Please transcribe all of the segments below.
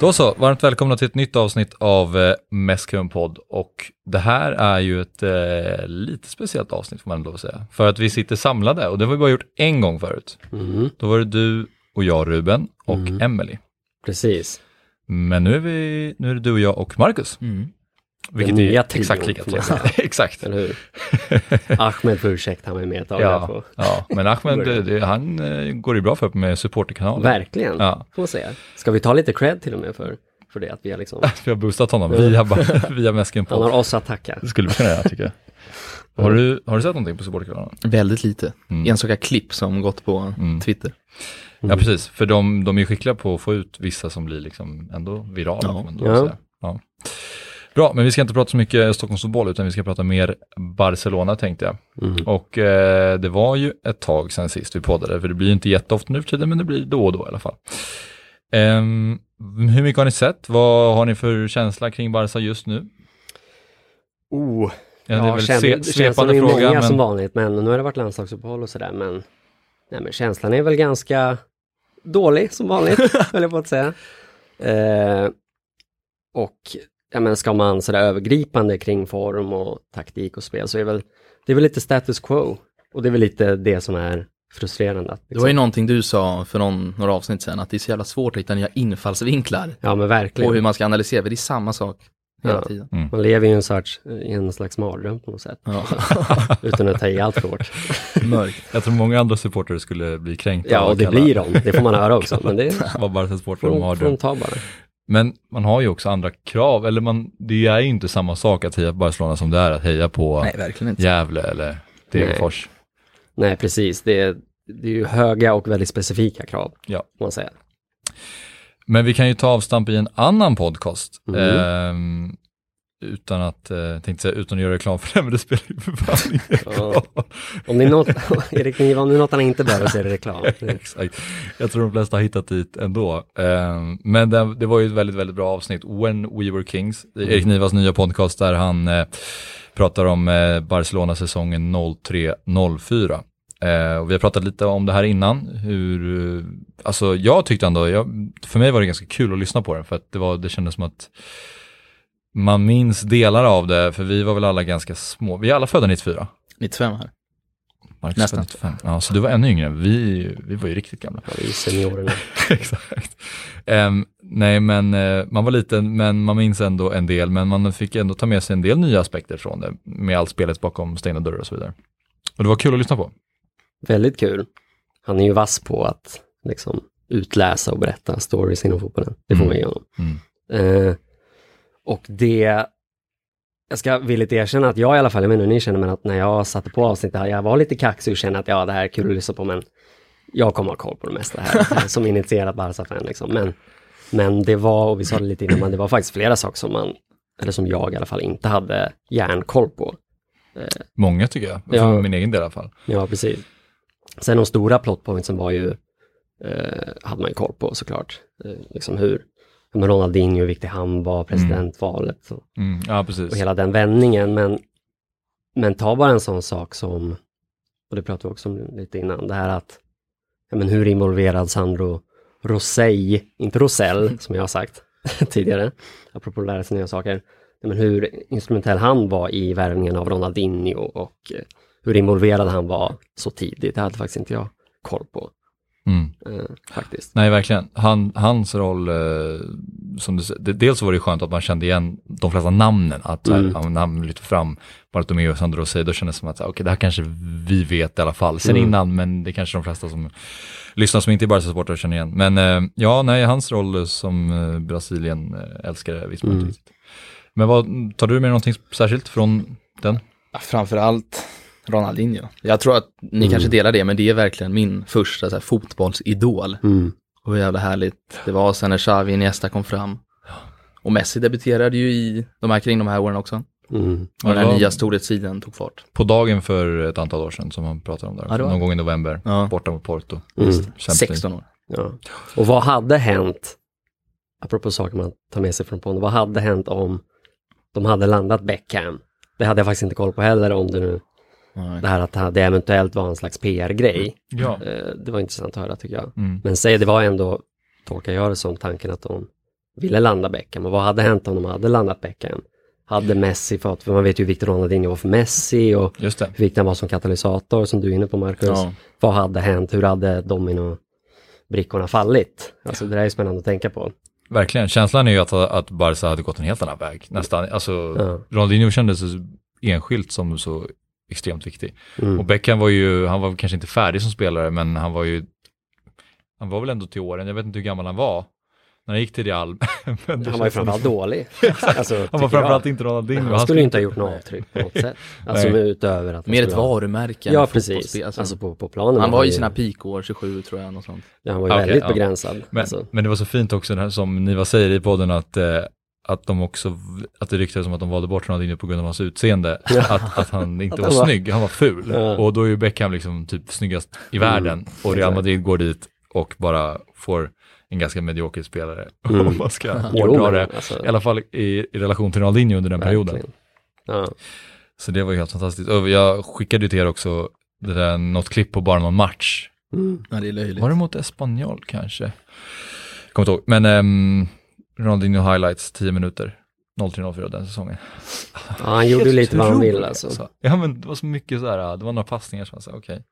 Då så, varmt välkomna till ett nytt avsnitt av eh, Mäskrum podd och det här är ju ett eh, lite speciellt avsnitt får man ändå säga. För att vi sitter samlade och det har vi bara gjort en gång förut. Mm, Då var det du och jag Ruben och Mm. Emily. precis. Men nu är, vi, nu är det du och jag och Marcus. Vilket Den nya är exakt lika trevligt. exakt. Eller hur? Ahmed får ursäkta, han var med ett tag Ja, på. ja, men Ahmed, Börjar. det, han eh, går ju bra för med supporterkanalen. Verkligen, Ja. får man säga. Ska vi ta lite cred till och med för, för det? Att vi har liksom, Vi har boostat honom via, via Mäskrum han podd. har oss att tacka. Det skulle vi kunna göra tycker jag. Har du, har du sett någonting på supporterkanalen? Väldigt lite. Mm. Enstaka klipp som gått på Mm. Twitter. Ja, precis. För de, de är skickliga på att få ut vissa som blir liksom ändå virala. Ja. får man då Ja. Ja. Bra, men vi ska inte prata så mycket Stockholmsfotboll utan vi ska prata mer Barcelona tänkte jag. Mm. Och eh, det var ju ett tag sedan sist vi poddade, för det blir ju inte jätteofta nu för tiden, men det blir då och då i alla fall. Ehm, hur mycket har ni sett? Vad har ni för känsla kring Barca just nu? Oh, Ja, det är väl känn- se- som svepande fråga, många som men vanligt, men nu har det varit landslagsuppehåll och sådär, men, nej, men känslan är väl ganska dålig som vanligt, höll jag på att säga. Eh, och ja, men ska man sådär övergripande kring form och taktik och spel så är väl, det är väl lite status quo. Och det är väl lite det som är frustrerande. att Det var ju Liksom. någonting du sa för någon, några avsnitt sedan, att det är så jävla svårt att hitta nya infallsvinklar Ja men på verkligen. hur man ska analysera, för det är samma sak hela Ja. tiden. Man lever ju i en, sorts, i en slags mardröm på något sätt. Ja. Utan att ta i allt för hårt. Mörkt. jag tror många andra supportrar skulle bli kränkta Ja och det kalla- blir de, det får man höra också. Men det vad Barca-supportrar får de de, har får de det. ta bara. Men man har ju också andra krav, eller man, det är ju inte samma sak att heja på Barcelona som det är att heja på Nej. Gävle eller Degerfors. Nej precis, det är, det är ju höga och väldigt specifika krav. Ja. Får man säga. Men vi kan ju ta avstamp i en annan podcast. Mm. Ehm, utan att, eh, tänkte säga, utan att göra reklam för det, men det spelar ju för fan ingen roll. Om det är något, Erik Niva, om det är något han inte behöver så är det reklam. Exakt. Jag tror de flesta har hittat dit ändå. Ehm, men det, det var ju ett väldigt, väldigt bra avsnitt, When We Were Kings, är Erik Nivas nya podcast där han eh, pratar om eh, Barcelona-säsongen 03-04. Eh, och vi har pratat lite om det här innan, hur, eh, alltså jag tyckte ändå, jag, för mig var det ganska kul att lyssna på den, för att det, var, det kändes som att man minns delar av det, för vi var väl alla ganska små, vi är alla födda 94. 95 här. Marcus Nästan. 95. Ja, så du var ännu yngre, vi, vi var ju riktigt gamla. Ja, vi är seniorerna. Exakt. Ehm, nej, men eh, man var liten, men man minns ändå en del, men man fick ändå ta med sig en del nya aspekter från det, med allt spelet bakom stängda dörrar och så vidare. Och det var kul att lyssna på. Väldigt kul. Han är ju vass på att liksom utläsa och berätta stories inom fotbollen. Det får Mm. man ge honom. Mm. Eh, och det, jag ska villigt erkänna att jag i alla fall, jag menar hur ni känner, men att när jag satte på avsnittet, här, jag var lite kaxig och kände att ja, det här är kul att lyssna på, men jag kommer ha koll på det mesta här, som initierat Barca-fan liksom. Men, men det var, och vi sa det lite innan, men det var faktiskt flera saker som man, eller som jag i alla fall inte hade järnkoll på. Många tycker jag, för Ja. min egen del i alla fall. Ja, precis. Sen de stora plotpointsen var ju, eh, hade man ju koll på såklart. Eh, liksom hur, med Ronaldinho, hur viktig han var, presidentvalet och, Mm. Ja, och hela den vändningen. Men, men ta bara en sån sak som, och det pratade vi också om lite innan, det här att, men hur involverad Sandro Rosell, inte Rosell som jag har sagt tidigare, apropå att lära sig nya saker, men hur instrumentell han var i värvningen av Ronaldinho och eh, hur involverad han var så tidigt, det hade faktiskt inte jag koll på Mm. eh, faktiskt. Nej, verkligen. Han, hans roll, eh, som du dels var det skönt att man kände igen de flesta namnen, att Mm. mm. namn lyfte fram Bartomeu och Sandro då kändes det som att okej, det här kanske vi vet i alla fall sen Mm. innan, men det är kanske de flesta som lyssnar som inte är Barca-supportrar känner igen. Men eh, ja, nej, hans roll som Brasilien älskare visste man Mm. Men vad, tar du med någonting särskilt från den? Ja, Framförallt Ronaldinho. Jag tror att ni Mm. kanske delar det, men det är verkligen min första så här, fotbollsidol. Mm. Och hur jävla härligt det var sen när Xavi Iniesta kom fram. Och Messi debuterade ju i de här kring de här åren också. Mm. Och den här nya storhetstiden tog fart. På dagen för ett antal år sedan som man pratade om där, Ja, det var- någon gång i november, Ja. borta mot Porto. Mm. Champions League. 16 år. Ja. Och vad hade hänt, apropå saker man tar med sig från Pondo, vad hade hänt om de hade landat Beckham? Det hade jag faktiskt inte koll på heller om det nu, Nej. det här att det eventuellt var en slags PR-grej. Ja. Eh, Det var intressant att höra tycker jag. Mm. Men säg, det var ändå, tolkar jag det som tanken att de ville landa Beckham och vad hade hänt om de hade landat Beckham? Hade Messi fått, för man vet ju hur viktig Ronaldinho var för Messi och Just det. hur viktig han var som katalysator som du är inne på Marcus. Ja. Vad hade hänt? Hur hade domino-brickorna fallit? Alltså det där är spännande att tänka på. Verkligen, känslan är ju att, att Barca hade gått en helt annan väg. Nästan, alltså Ja. Ronaldinho kändes enskilt som så extremt viktig. Mm. Och Beckham var ju, han var kanske inte färdig som spelare, men han var ju, han var väl ändå till åren, jag vet inte hur gammal han var, när han gick till Real. Han var ju framförallt dålig. Alltså, Han var tycker jag. framförallt inte Ronaldinho. Han skulle ju inte ha gjort något avtryck på något sätt. Alltså Nej. utöver att han Mer ett varumärke. Ja precis. Alltså, alltså på, på planen. han var ju ju sina peakår, 27 tror jag, något sånt. Ja, han var ju Okej, väldigt ja. begränsad. Men, alltså. men det var så fint också, det här, som Niva säger i podden, att, eh, att de också, att det ryktades om att de valde bort Ronaldinho på grund av hans utseende. Att, att han inte Att var, var- snygg, han var ful. Ja. Och då är ju Beckham liksom typ snyggast i världen. Och Real. Madrid går dit och bara får en ganska medioker spelare. Mm. Om man ska hårdra det. alltså, I alla fall i, i relation till Ronaldinho under den perioden. Ja. Så det var ju helt fantastiskt. Och jag skickade ju till er också det där, något klipp på bara någon match. Mm. Ja, det är löjligt. Var det mot Espanyol kanske? Kommer inte ihåg. Men um, Ronaldinho highlights 10 minuter. 03-04 den säsongen. ja, han gjorde lite vad han ville alltså. Så, ja men det var så mycket så här, det var några passningar som jag sa okej.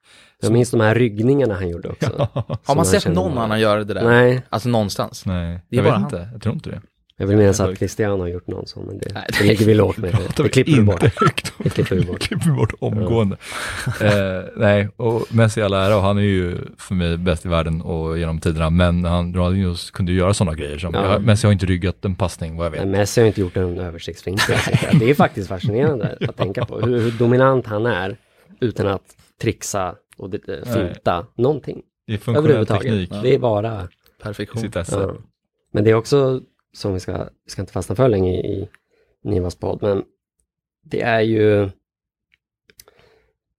Jag minns de här ryggningarna han gjorde också. Har Som man sett någon annan göra det där? Nej, Alltså någonstans? Nej, Det är jag vet bara inte. Jag tror inte det. Jag vill minnas att Cristiano har gjort någon sån, men det, Nej, det ligger vi lågt med. Det, det klipper vi bort. Högt. Det klipper vi Det bort. klipper vi bort omgående. eh, nej, och Messi all ära, och han är ju för mig bäst i världen och genom tiderna, men han, Ronaldinho kunde ju göra sådana grejer som, Ja. jag, Messi har inte ryggat en passning vad jag vet. Men Messi har inte gjort en säga. Det är faktiskt fascinerande att tänka på hur, hur dominant han är utan att trixa och eh, finta någonting det är funktionell teknik Det är bara Perfektion. Ja. Men det är också, som vi ska, vi ska inte fastna för länge i, i Nivas podd, men det är ju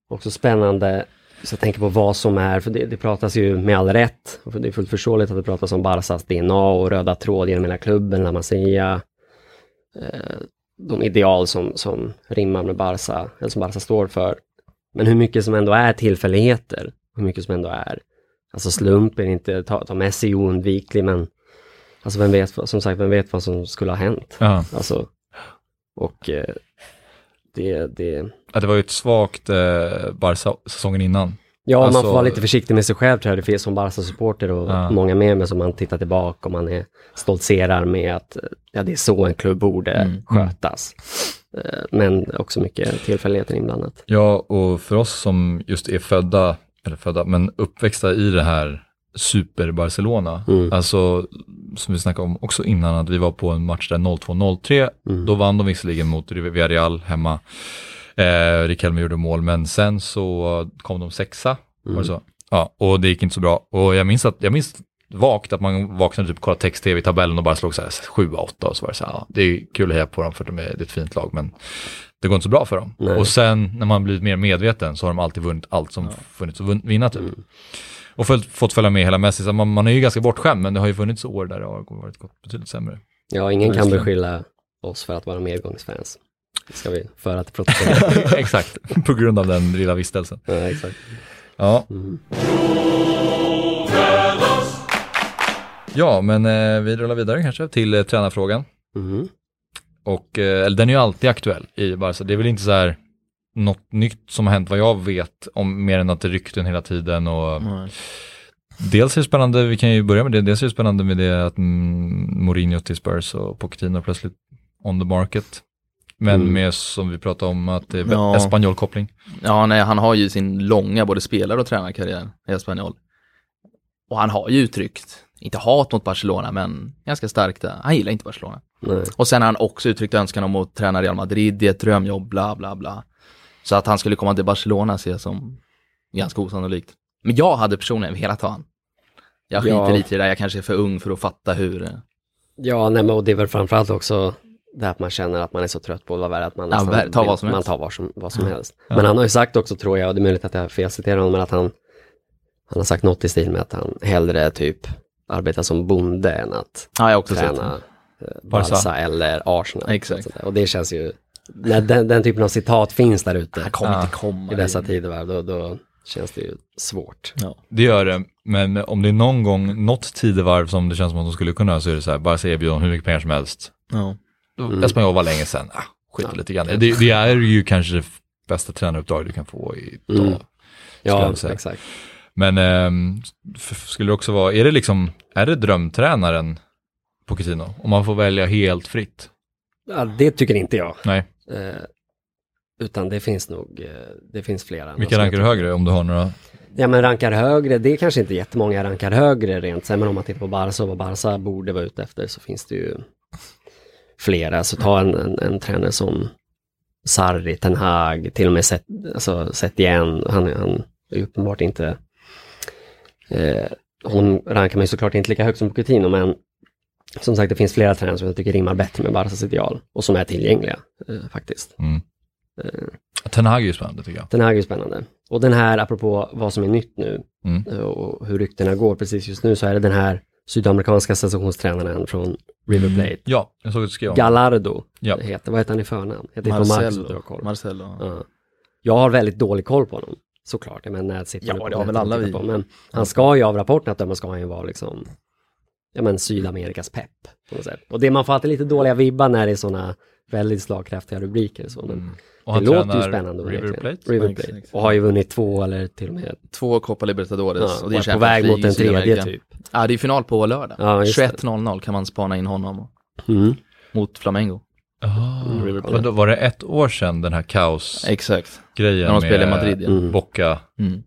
också spännande, så jag tänker på vad som är, för det, det pratas ju med all rätt, och det är fullt förståeligt att det pratas om Barsas DNA och röda tråd genom hela klubben, La Masia, eh, de ideal som, som rimmar med Barca, eller som Barca står för. Men hur mycket som ändå är tillfälligheter, hur mycket som ändå är Alltså slump är inte, ta, ta Messi är oundviklig men Alltså vem vet, som sagt, vem vet vad som skulle ha hänt? Ja. Alltså Och eh, det, det Ja, det var ju ett svagt eh, Barca säsongen innan. Ja, Alltså- man får vara lite försiktig med sig själv tror jag. Det finns som Barca-supporter och Ja. många med mig som man tittar tillbaka och man är stoltserar med att ja, det är så en klubb borde Mm. skötas. Eh, Men också mycket tillfälligheter inblandat. Ja, och för oss som just är födda, eller födda, men uppväxta i det här super-Barcelona, Mm. alltså som vi snackade om också innan, att vi var på en match där 02-03, Mm. då vann de visserligen mot Villarreal hemma, eh, Riquelme gjorde mål, men sen så kom de sexa, var Mm. det så? Ja, och det gick inte så bra. Och jag minns att, jag minns vagt att man vaknade typ kollade text-tv i tabellen och bara slog så här 7-8 och så var det så här, ja, det är kul att heja på dem för de är, det är ett fint lag, men det går inte så bra för dem. Nej. Och sen när man blivit mer medveten så har de alltid vunnit allt som funnits att vinna typ. Mm. Och följt, fått följa med hela Messi, så man, man är ju ganska bortskämd, men det har ju funnits år där det har varit gått betydligt sämre. Ja, ingen kan beskylla oss för att vara medgångsfans. Det ska vi föra till protokollet. Exakt, på grund av den lilla vistelsen. ja, exakt. Ja, Mm. ja men eh, vi rullar vidare kanske till eh, tränarfrågan. Mhm. Och, eh, den är ju alltid aktuell i Barca. Det är väl inte så här något nytt som har hänt vad jag vet om mer än att det är rykten hela tiden och Nej. dels är det spännande, vi kan ju börja med det, dels är det spännande med det att mm, Mourinho till Spurs och Pochettino plötsligt on the market. Men Mm. med som vi pratade om att det är Ja. Espanyol-koppling. Ja, nej, han har ju sin långa både spelare och tränarkarriär i Espanyol. Och han har ju uttryckt, inte hat mot Barcelona, men ganska starkt. Han gillar inte Barcelona. Nej. Och sen har han också uttryckt önskan om att träna Real Madrid i ett drömjobb, bla bla bla. Så att han skulle komma till Barcelona ser jag som ganska osannolikt. Men jag hade personligen velat ha han. Jag skiter Ja. lite i det där, jag kanske är för ung för att fatta hur... Ja, nej, men och det är väl framförallt också det här att man känner att man är så trött på vad värre att man Ja, nästan ver- ta vill- vad som man helst. tar vad som, vad som helst. Men han har ju sagt också tror jag, och det är möjligt att jag felciterar honom, men att han, han har sagt något i stil med att han hellre typ arbetar som bonde än att Ja, jag också träna eh, Barca. Eller Arsenal. Exakt. Att säga. Och det känns ju, när den, den typen av citat finns där ute Han kommer Ja. inte komma. i dessa tidevarv, då, då känns det ju svårt. Ja. Det gör det, men om det är någon gång, något tidevarv som det känns som att de skulle kunna så är det så här, bara säga erbjuda dem hur mycket pengar som helst. Ja. Mm. Espanyol var länge sedan, ah, skit Ja. lite grann. Det, det är ju kanske det bästa tränaruppdrag du kan få idag. Mm. Ja, exakt. Men f- skulle det också vara, är det liksom, är det drömtränaren Pochettino? Om man får välja helt fritt? Ja, det tycker inte jag. Nej, Eh, utan det finns nog, eh, det finns flera. vilka rankar du högre om du har några? Ja men rankar högre, det är kanske inte jättemånga rankar högre rent. Sen men om man tittar på Barca och vad Barca borde vara ute efter så finns det ju flera. Så ta en, en, en tränare som Sarri, Ten Hag, till och med sett, alltså, sett igen. Han, han är uppenbart inte... Eh, hon rankar mig såklart inte lika högt som Pochettino men som sagt det finns flera tränare som jag tycker rimmar bättre med Barcas ideal och som är tillgängliga eh, faktiskt. Mm. Eh, Ten Hag är ju spännande tycker jag. Den här är ju spännande. Och den här, apropå vad som är nytt nu Mm. eh, och hur ryktena går precis just nu, så är det den här sydamerikanska sensationstränaren från River Plate. Ja, jag såg att du skrev om Gallardo Ja. heter, vad heter han i förnamn? Heter har koll. Marcelo. Ja. Jag har väldigt dålig koll på honom, såklart. Jag menar, jag sitter Ja, på det har väl och alla vi. På. Men han ska ju av rapporten att döma ska han ju vara liksom, ja men Sydamerikas pepp på något sätt. Och det man får alltid lite dåliga vibbar när det är sådana väldigt slagkraftiga rubriker. Så, men Mm. Och det låter ju spännande. River. Plate. River Plate. Och har ju vunnit två eller till och med Två Copa Libertadores. Ja, och det är och är på väg mot en tredje typ. Ja, det är final på lördag. Ja, just det. 21.00 kan man spana in honom Mm. mot Flamengo. Ah, River Plate. då var det ett år sedan den här kaosgrejen Exakt, när de spelade i Madrid. Ja. Mm. Bocca, Mm.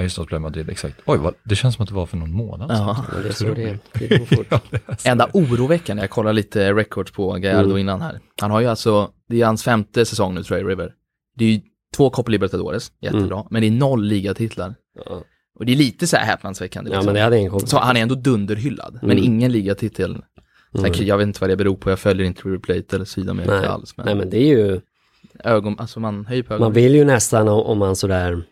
Ja just det, Madrid, exakt. Oj, vad, det känns som att det var för någon månad sedan. Ja. Men det är så det. Det går fort. Ja, det. Enda oroväckande, jag kollar lite records på Gallardo Mm. innan här. Han har ju alltså, det är hans femte säsong nu tror jag i River. Det är ju två Copa Libertadores, jättebra, Mm. men det är noll ligatitlar. Ja. Och det är lite så här häpnadsväckande. ja, Liksom. men det hade ingen. Så han är ändå dunderhyllad, men Mm. ingen ligatitel. Mm. Jag vet inte vad det beror på, jag följer inte River Plate eller Sydamerika Nej. alls. Men, Nej, men det är ju, ögon, alltså man höjer på ögonen. man vill ju nästan om, om man sådär,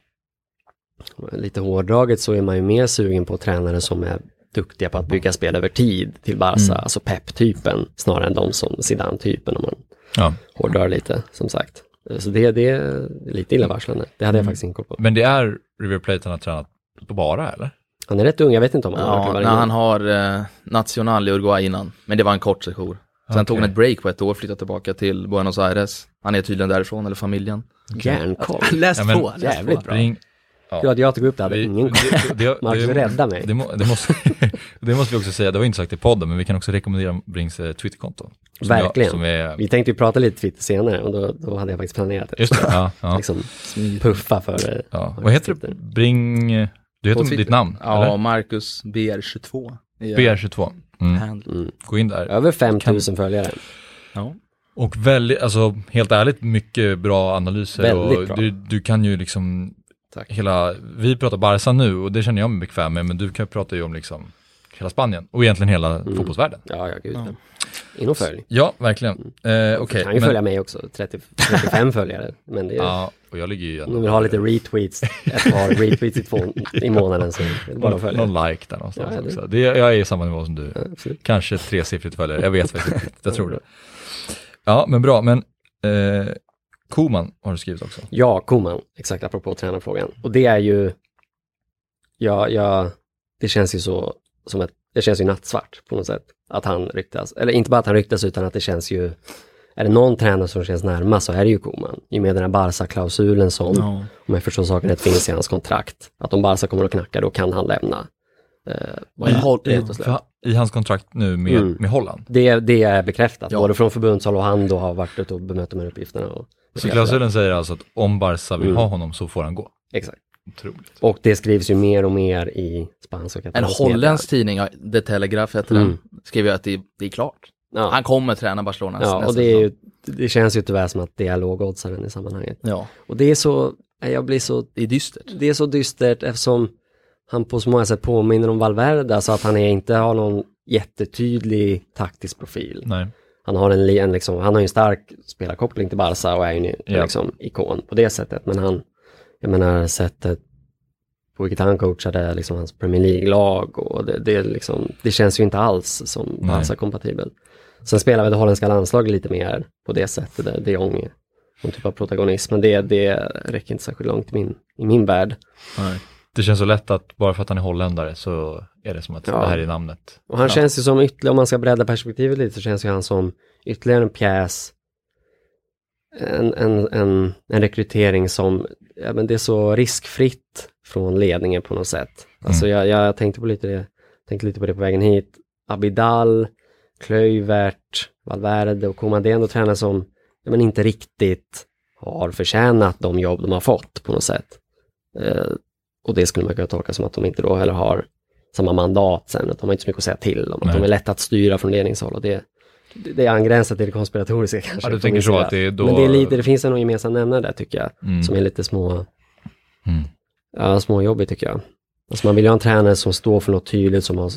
lite hårdraget så är man ju mer sugen på tränare som är duktiga på att bygga spel över tid till Barca, Mm. alltså Pep-typen, snarare än de som Zidane-typen om man Ja. hårdrar lite, som sagt. Så det, det är lite illavarslande. Det hade jag Mm. faktiskt ingen koll på. Men det är River Plate han har tränat på bara, eller? Han är rätt ung, jag vet inte om han har Ja, varit när han har eh, Nacional i Uruguay innan, men det var en kort sejour. Sen tog Okej. han ett break på ett år, flyttade tillbaka till Buenos Aires. Han är tydligen därifrån, eller familjen. Järnkoll. Läs Ja, på, läs Jävligt på. Bra. Ring, Glad jag tog upp det, hade vi- ingen koll. det, det, Marcus, det, rädda mig. det, må- det, måste, det måste vi också säga, det var inte sagt i podden, men vi kan också rekommendera Brings eh, Twitterkonto. Verkligen. Jag, som är, Vi tänkte ju prata lite Twitter senare och då, då hade jag faktiskt planerat det. just det, ja. ja, Liksom puffa för eh, ja. Vad heter det? Bring, du heter ditt namn, Ja, eller? Marcus BR22. är BR22. Mm. mm, Gå in där. över 5000 följare. Ja. Och väldigt, alltså helt ärligt mycket bra analyser Väldigt och bra. Du, du kan ju liksom Tack. hela, vi pratar Barca nu och det känner jag mig bekväm med, men du kan prata ju om liksom hela Spanien och egentligen hela Mm. fotbollsvärlden. Ja, ja, gud. Ja. In och följ. Ja, verkligen. Eh, Okej, kan ju men- följa mig också, 30, 35 följare. Men det är, Ja, och jag ligger ju om du vill ha lite retweets, ett par retweets i, två, i månaden så bara följa. någon like där någonstans Ja, det- också. Det, jag är i samma nivå som du. Ja. Kanske tresiffrigt följare, jag vet faktiskt inte. Jag tror det. Ja, men bra, men eh, Koman har du skrivit också. Ja, Koman, exakt apropå tränarfrågan. Och det är ju, ja, ja, det känns ju så som ett, det känns ju nattsvart på något sätt. Att han ryktas, eller inte bara att han ryktas utan att det känns ju, är det någon tränare som känns närmast så är det ju Koman. I och med den här Barca-klausulen som, Ja. om jag förstår saken rätt, finns i hans kontrakt. Att om Barca kommer att knacka då kan han lämna. Eh, Och en håll- och. För, I hans kontrakt nu med, Mm. med Holland. det, det är bekräftat, Ja. både från förbundshåll och han då har varit ute och bemött de här uppgifterna. Och Så klausulen säger alltså att om Barca vill Mm. ha honom så får han gå. Exakt. Otroligt. Och det skrivs ju mer och mer i spansk och En holländsk tidning, The Telegraph heter Mm. den, skrev ju att det, det är klart. Ja. Han kommer träna Barcelona Ja, nästa och det, är ju, det känns ju tyvärr som att det är lågoddsaren i sammanhanget. Ja, Och det är så, jag blir så, det är dystert. det är så dystert eftersom han på så många sätt påminner om Valverde, alltså att han är, inte har någon jättetydlig taktisk profil. Nej. Han har en, en, liksom, han har en stark spelarkoppling till Barca och är ju en Ja. liksom, ikon på det sättet. Men han, jag menar sättet på vilket han coachade liksom, hans Premier League-lag och det, det, liksom, det känns ju inte alls som. Barca-kompatibel. Sen spelar väl det holländska landslaget lite mer på det sättet, där de Jong någon typ av protagonism. Men det, det räcker inte särskilt långt i min, i min värld. Nej. Det känns så lätt att bara för att han är holländare så är det som att Ja. det här är namnet. Och han Ja. känns ju som ytterligare, om man ska bredda perspektivet lite, så känns ju han som ytterligare en pjäs. En, en, en, en rekrytering som, ja men det är så riskfritt från ledningen på något sätt. Alltså jag, jag tänkte på lite det, tänkte lite på det på vägen hit. Abidal, Klöivert, Valverde och är ändå tränare som ja, men inte riktigt har förtjänat de jobb de har fått på något sätt. Och det skulle man kunna tolka som att de inte då heller har samma mandat sen, att de har inte så mycket att säga till om, att de är lätta att styra från ledningshåll och det, det, det angränsar till det konspiratoriska kanske. Ja, du tänker så att det är då... Men det är lite, det finns en gemensam nämnare där tycker jag, Mm. som är lite små, Mm. ja, småjobbigt tycker jag. Alltså man vill ju ha en tränare som står för något tydligt, som har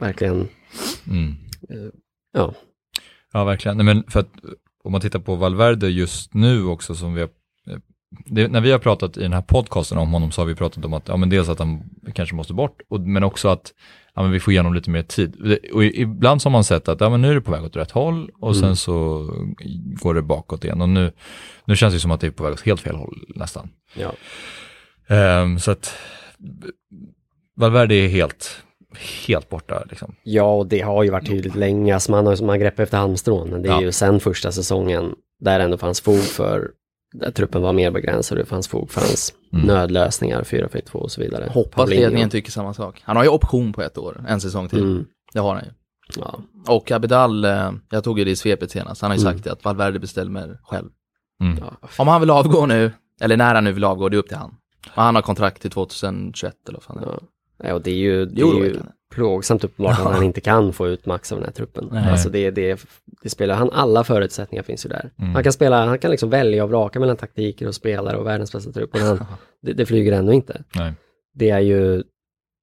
verkligen, Mm. eh, ja, Ja, verkligen. Nej, men för att om man tittar på Valverde just nu också som vi har det, när vi har pratat i den här podcasten om honom så har vi pratat om att, ja men dels att han kanske måste bort, och, men också att ja, men vi får igenom lite mer tid. Det- Och ibland så har man sett att ja, men nu är det på väg åt rätt håll och sen Mm. så går det bakåt igen. Och nu, nu känns det som att det är på väg åt helt fel håll nästan. ja. Ehm, så att Valverde är helt, helt borta liksom. Ja, och det har ju varit tydligt länge. Alltså man har man grepp efter halmstrån, men det är Ja. ju sen första säsongen där ändå fanns fog för, där truppen var mer begränsad, det fanns fog för hans Mm. nödlösningar, 4-4-2 och så vidare. Hoppas Paulinho. ledningen tycker samma sak. Han har ju option på ett år, en säsong till. Mm. Det har han ju. Ja. Och Abidal, eh, jag tog ju det i svepet senast, han har ju Mm. sagt det att Valverde bestämmer själv. Mm. Ja. Om han vill avgå nu, eller när han nu vill avgå, det är upp till han. Och han har kontrakt till 2021 eller vad fan det är. Ja. Ja, och det är ju, det Jo, är det ju. Plågsamt uppenbart att han inte kan få ut max av den här truppen. Nej. Alltså det, det, det spelar han, alla förutsättningar finns ju där. Mm. Han kan spela, han kan liksom välja och vraka mellan taktiker och spelare och världens bästa trupp, men han, det, det flyger ändå inte. Nej. Det är ju,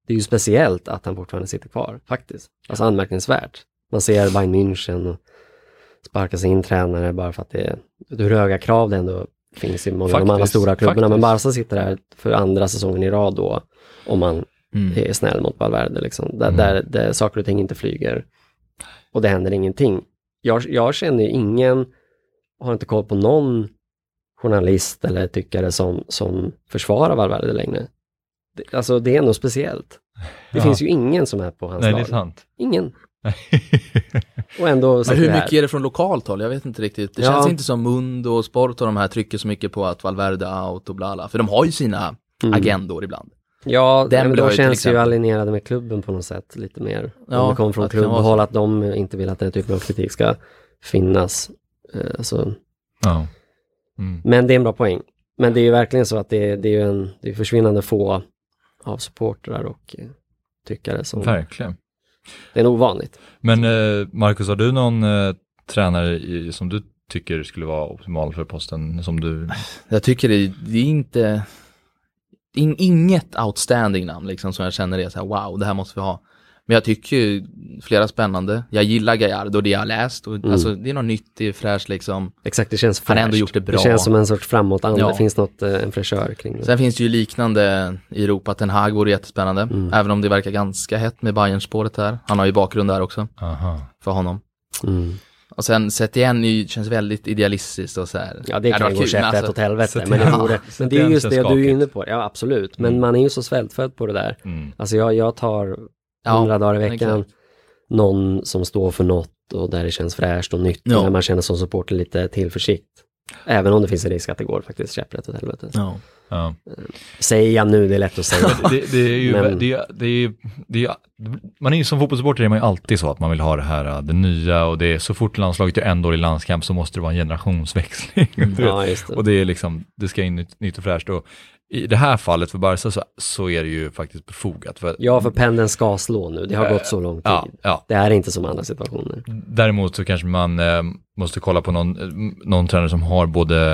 det är ju speciellt att han fortfarande sitter kvar, faktiskt. Alltså anmärkningsvärt. Man ser Bayern München och sparkas in tränare bara för att det är, hur höga krav det ändå finns i många av de andra stora klubbarna. Men faktiskt. Barca sitter där för andra säsongen i rad då, om man Mm. är snäll mot Valverde liksom. Där, Mm. där, där saker och ting inte flyger. Och det händer ingenting. Jag, jag känner ju ingen, har inte koll på någon journalist eller tyckare som, som försvarar Valverde längre. Det, alltså det är nog speciellt. Det Ja. finns ju ingen som är på hans Nej, lag. det är sant. Ingen. Och ändå Men hur mycket är det från lokalt håll? Jag vet inte riktigt. Det Ja. känns inte som Mundo och Sport och de här trycker så mycket på att Valverde är out och bla bla. För de har ju sina Mm. agendor ibland. Ja, Den till känns ju alienerade med klubben på något sätt lite mer. Ja, Om det kommer från klubbhåll att de inte vill att den typen av kritik ska finnas. Eh, Så Ja. Mm. Men det är en bra poäng. Men det är ju verkligen så att det är, det är ju en det är försvinnande få av supportrar och eh, tyckare som... Verkligen. Det är nog ovanligt. Men eh, Marcus, har du någon eh, tränare i, som du tycker skulle vara optimal för posten som du... Jag tycker det, det är inte, in, inget outstanding namn liksom som jag känner är så här wow, det här måste vi ha. Men jag tycker ju flera spännande. Jag gillar Gallardo, det jag har läst. Och, Mm. Alltså det är något nytt, det är fräscht liksom. Exakt, det känns Han har ändå fräscht. gjort det bra. Det känns som en sorts framåtanda. Ja. Det finns något, eh, en fräschör kring det. Sen finns det ju liknande i Europa, Ten Hag vore jättespännande. Mm. Även om det verkar ganska hett med Bayern-spåret här. Han har ju bakgrund där också, Aha. för honom. Mm. Och sen Setien är ju- känns väldigt idealistiskt och så här. Ja, det kan ju gå käpprätt alltså- åt helvete. Men, det vore, men det är just det du är inne på. Ja, absolut. Men Mm. man är ju så svältfödd på det där. Mm. Alltså jag, jag tar Ja, hundra dagar i veckan exakt. någon som står för något och där det känns fräscht och nytt. Ja. Där man känner som supporter lite tillförsikt. Även om det finns en risk att det går faktiskt käpprätt åt helvete. Ja. Ja. Säger jag nu, det är lätt att säga. Det, det är ju, Men- det, är- det är, det är, man är ju som fotbollssupporter är man ju alltid så att man vill ha det här, äh, det nya och det är så fort landslaget är en dålig landskamp så måste det vara en generationsväxling. Vet. ja, just det. Och det är liksom, det ska in nytt, nytt och fräscht. Och I det här fallet för Barca så, så är det ju faktiskt befogat. För, Ja, för pendeln ska slå nu. Det har gått så lång tid. ja, ja. Det är inte som andra situationer. Däremot så kanske man eh, måste kolla på någon, eh, någon tränare som har både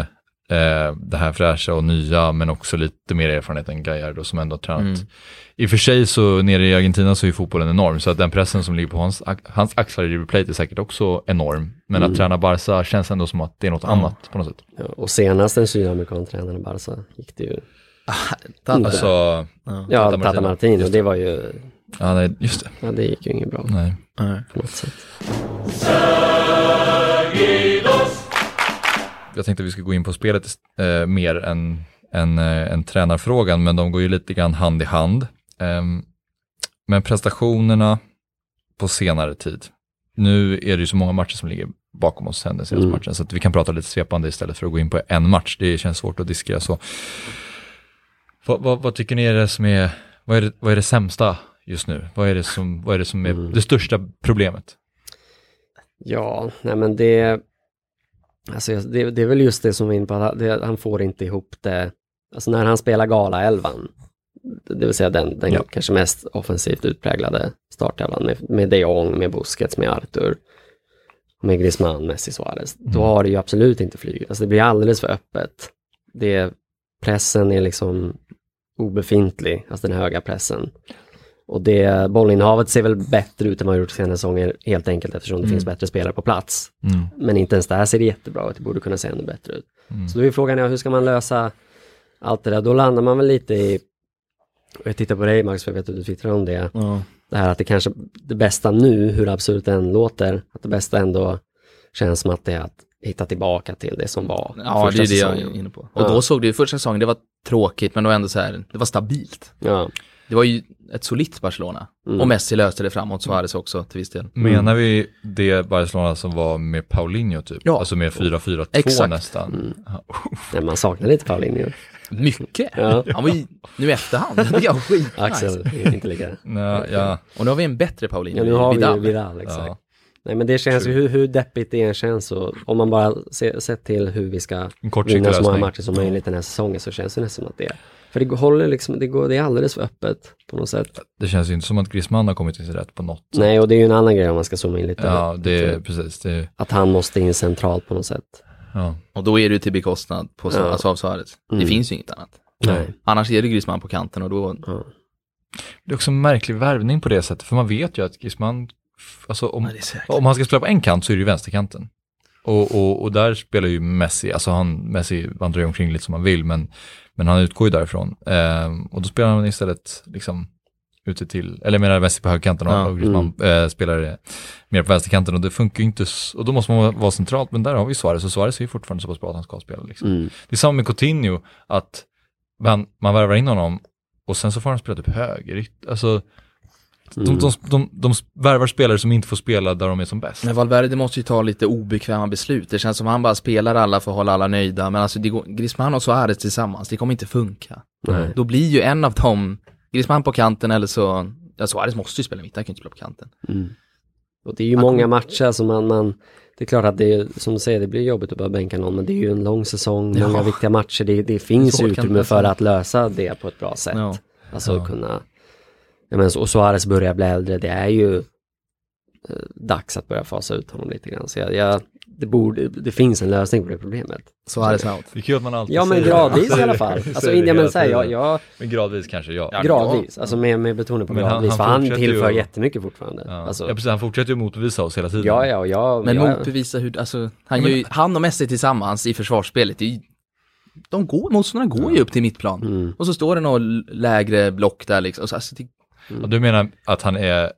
eh, det här fräscha och nya men också lite mer erfarenhet än Gallardo som ändå har tränat. Mm. I och för sig så nere i Argentina så är ju fotbollen enorm så att den pressen som ligger på hans, hans axlar i River Plate är säkert också enorm. Men Mm. att träna Barca känns ändå som att det är något annat på något sätt. Ja, och senast den sydamerikantränaren Barca gick det ju, Tata. Alltså, Ja. Tata Tata Martino. Martino, Just det var ju, ja nej, just det. ja det gick ju inget bra Nej. Nej. på något sätt. jag tänkte att vi ska gå in på spelet eh, mer än, än, eh, än tränarfrågan, men de går ju lite grann hand i hand. Ehm, men prestationerna på senare tid, nu är det ju så många matcher som ligger bakom oss sen den senaste Mm. matchen, så att vi kan prata lite svepande istället för att gå in på en match. Det känns svårt att diskra så. Vad, vad, vad tycker ni är det som är, vad är det, vad är det sämsta just nu? Vad är det som, vad är, det, som är Mm. det största problemet? Ja, nej men det, alltså det, det är väl just det som vi är inne på, att han får inte ihop det. Alltså när han spelar gala-elvan, det vill säga den, den Ja. kanske mest offensivt utpräglade startelvan med, med de Jong, med Busquets, med Arthur, med Griezmann, Messi, Suarez. Då har det ju absolut inte flugit. Alltså det blir alldeles för öppet. Det, pressen är liksom obefintlig, alltså den höga pressen. Och det, bollinnehavet ser väl bättre ut än vad det gjort senare säsonger helt enkelt eftersom det Mm. finns bättre spelare på plats. Mm. Men inte ens där ser det jättebra ut, det borde kunna se ännu bättre ut. Mm. Så då är frågan, ja, hur ska man lösa allt det där? Då landar man väl lite i, och jag tittar på dig Max, för jag vet att du twittrar om det, Ja. det här att det kanske, det bästa nu, hur absurt det än låter, att det bästa ändå känns som att det är att hitta tillbaka till det som var Ja, det första är det jag säsongen. är inne på. Och Ja. då såg det ju, första säsongen, det var tråkigt, men det var ändå så här, det var stabilt. Ja, Det var ju ett solitt Barcelona. Mm. Och Messi löste det framåt, Suarez också till viss del. Menar vi det Barcelona som var med Paulinho typ? Ja. Alltså med 4-4-2 Exakt. nästan. Mm. Ja. Nej, man saknar lite Paulinho. Mycket. Ja. Han var ju, nu i efterhand, det jag var skitnice. Axel, är inte lika. Nej, ja. Och nu har vi en bättre Paulinho, Ja, nu har vi Vidal. ju Vidal, exakt. Ja. Nej men det känns ju, hur, hur deppigt det än känns så, om man bara ser, sett till hur vi ska vinna så många matcher som möjligt den här säsongen så känns det nästan som att det är. För det håller liksom, det, går, det är alldeles för öppet på något sätt. Det känns ju inte som att Griezmann har kommit till sin rätt på något. Nej och det är ju en annan grej om man ska zooma in lite. Ja, det är Att- precis. Det, Att han måste in centralt på något sätt. ja. Och då är det ju till bekostnad på, Ja. alltså av Suarez. Mm. Det finns ju inget annat. Nej. Annars är det Griezmann på kanten och då, Ja. det är också en märklig värvning på det sättet, för man vet ju att Griezmann, alltså om, säkert. om han ska spela på en kant så är det ju vänsterkanten. Och, och, och där spelar ju Messi, alltså han, Messi vandrar ju omkring lite som han vill, men, men han utgår ju därifrån. Ehm, och då spelar han istället liksom ute till, eller jag menar Messi på högerkanten och, Ja, och Griezmann eh, spelar mer på vänsterkanten och det funkar ju inte, och då måste man vara- centralt, men där har vi Suarez och Suarez är ju fortfarande så pass bra att han ska spela liksom. Mm. Det är samma med Coutinho, att man, man värvar in honom och sen så får han spela typ höger. Alltså, Mm. de, de, de värvar spelare som inte får spela där de är som bäst. Men Valverde måste ju ta lite obekväma beslut. Det känns som han bara spelar alla för att hålla alla nöjda. Men alltså det går, Griezmann och Suarez tillsammans, det kommer inte funka. Nej. Då blir ju en av dem, Griezmann på kanten eller så, ja Suarez måste ju spela mitt, han kan ju inte spela på kanten. Mm. Och det är ju Han många matcher som man, man, det är klart att det är, som du säger, det blir jobbigt att bara bänka någon, men det är ju en lång säsong, Ja. många viktiga matcher, det, det finns kan utrymme det för att lösa det på ett bra sätt. Ja. Alltså Ja. kunna, ja men så- och Suarez börjar bli äldre, det är ju eh, dags att börja fasa ut honom lite grann. Så jag, jag, det, borde, det finns en lösning på det problemet. Suarez out. Det är kul att man alltid Ja men säger det. gradvis i alla fall. Alltså India men säger jag, jag, Men gradvis kanske, ja. Ja, gradvis, alltså med, med betoning på Men han- gradvis, han för han fortsätter ju tillför att- jättemycket fortfarande. Ja. Alltså, ja, precis. Han fortsätter ju att motbevisa oss hela tiden. ja, ja, och jag, Men jag, motbevisa hur, alltså, han, Men- ju, han och Messi tillsammans i försvarsspelet, det ju, de går, motståndarna går ju upp till mittplan. Mm. Och så står det något lägre block där liksom. Så, alltså, det, Ja, du menar att han är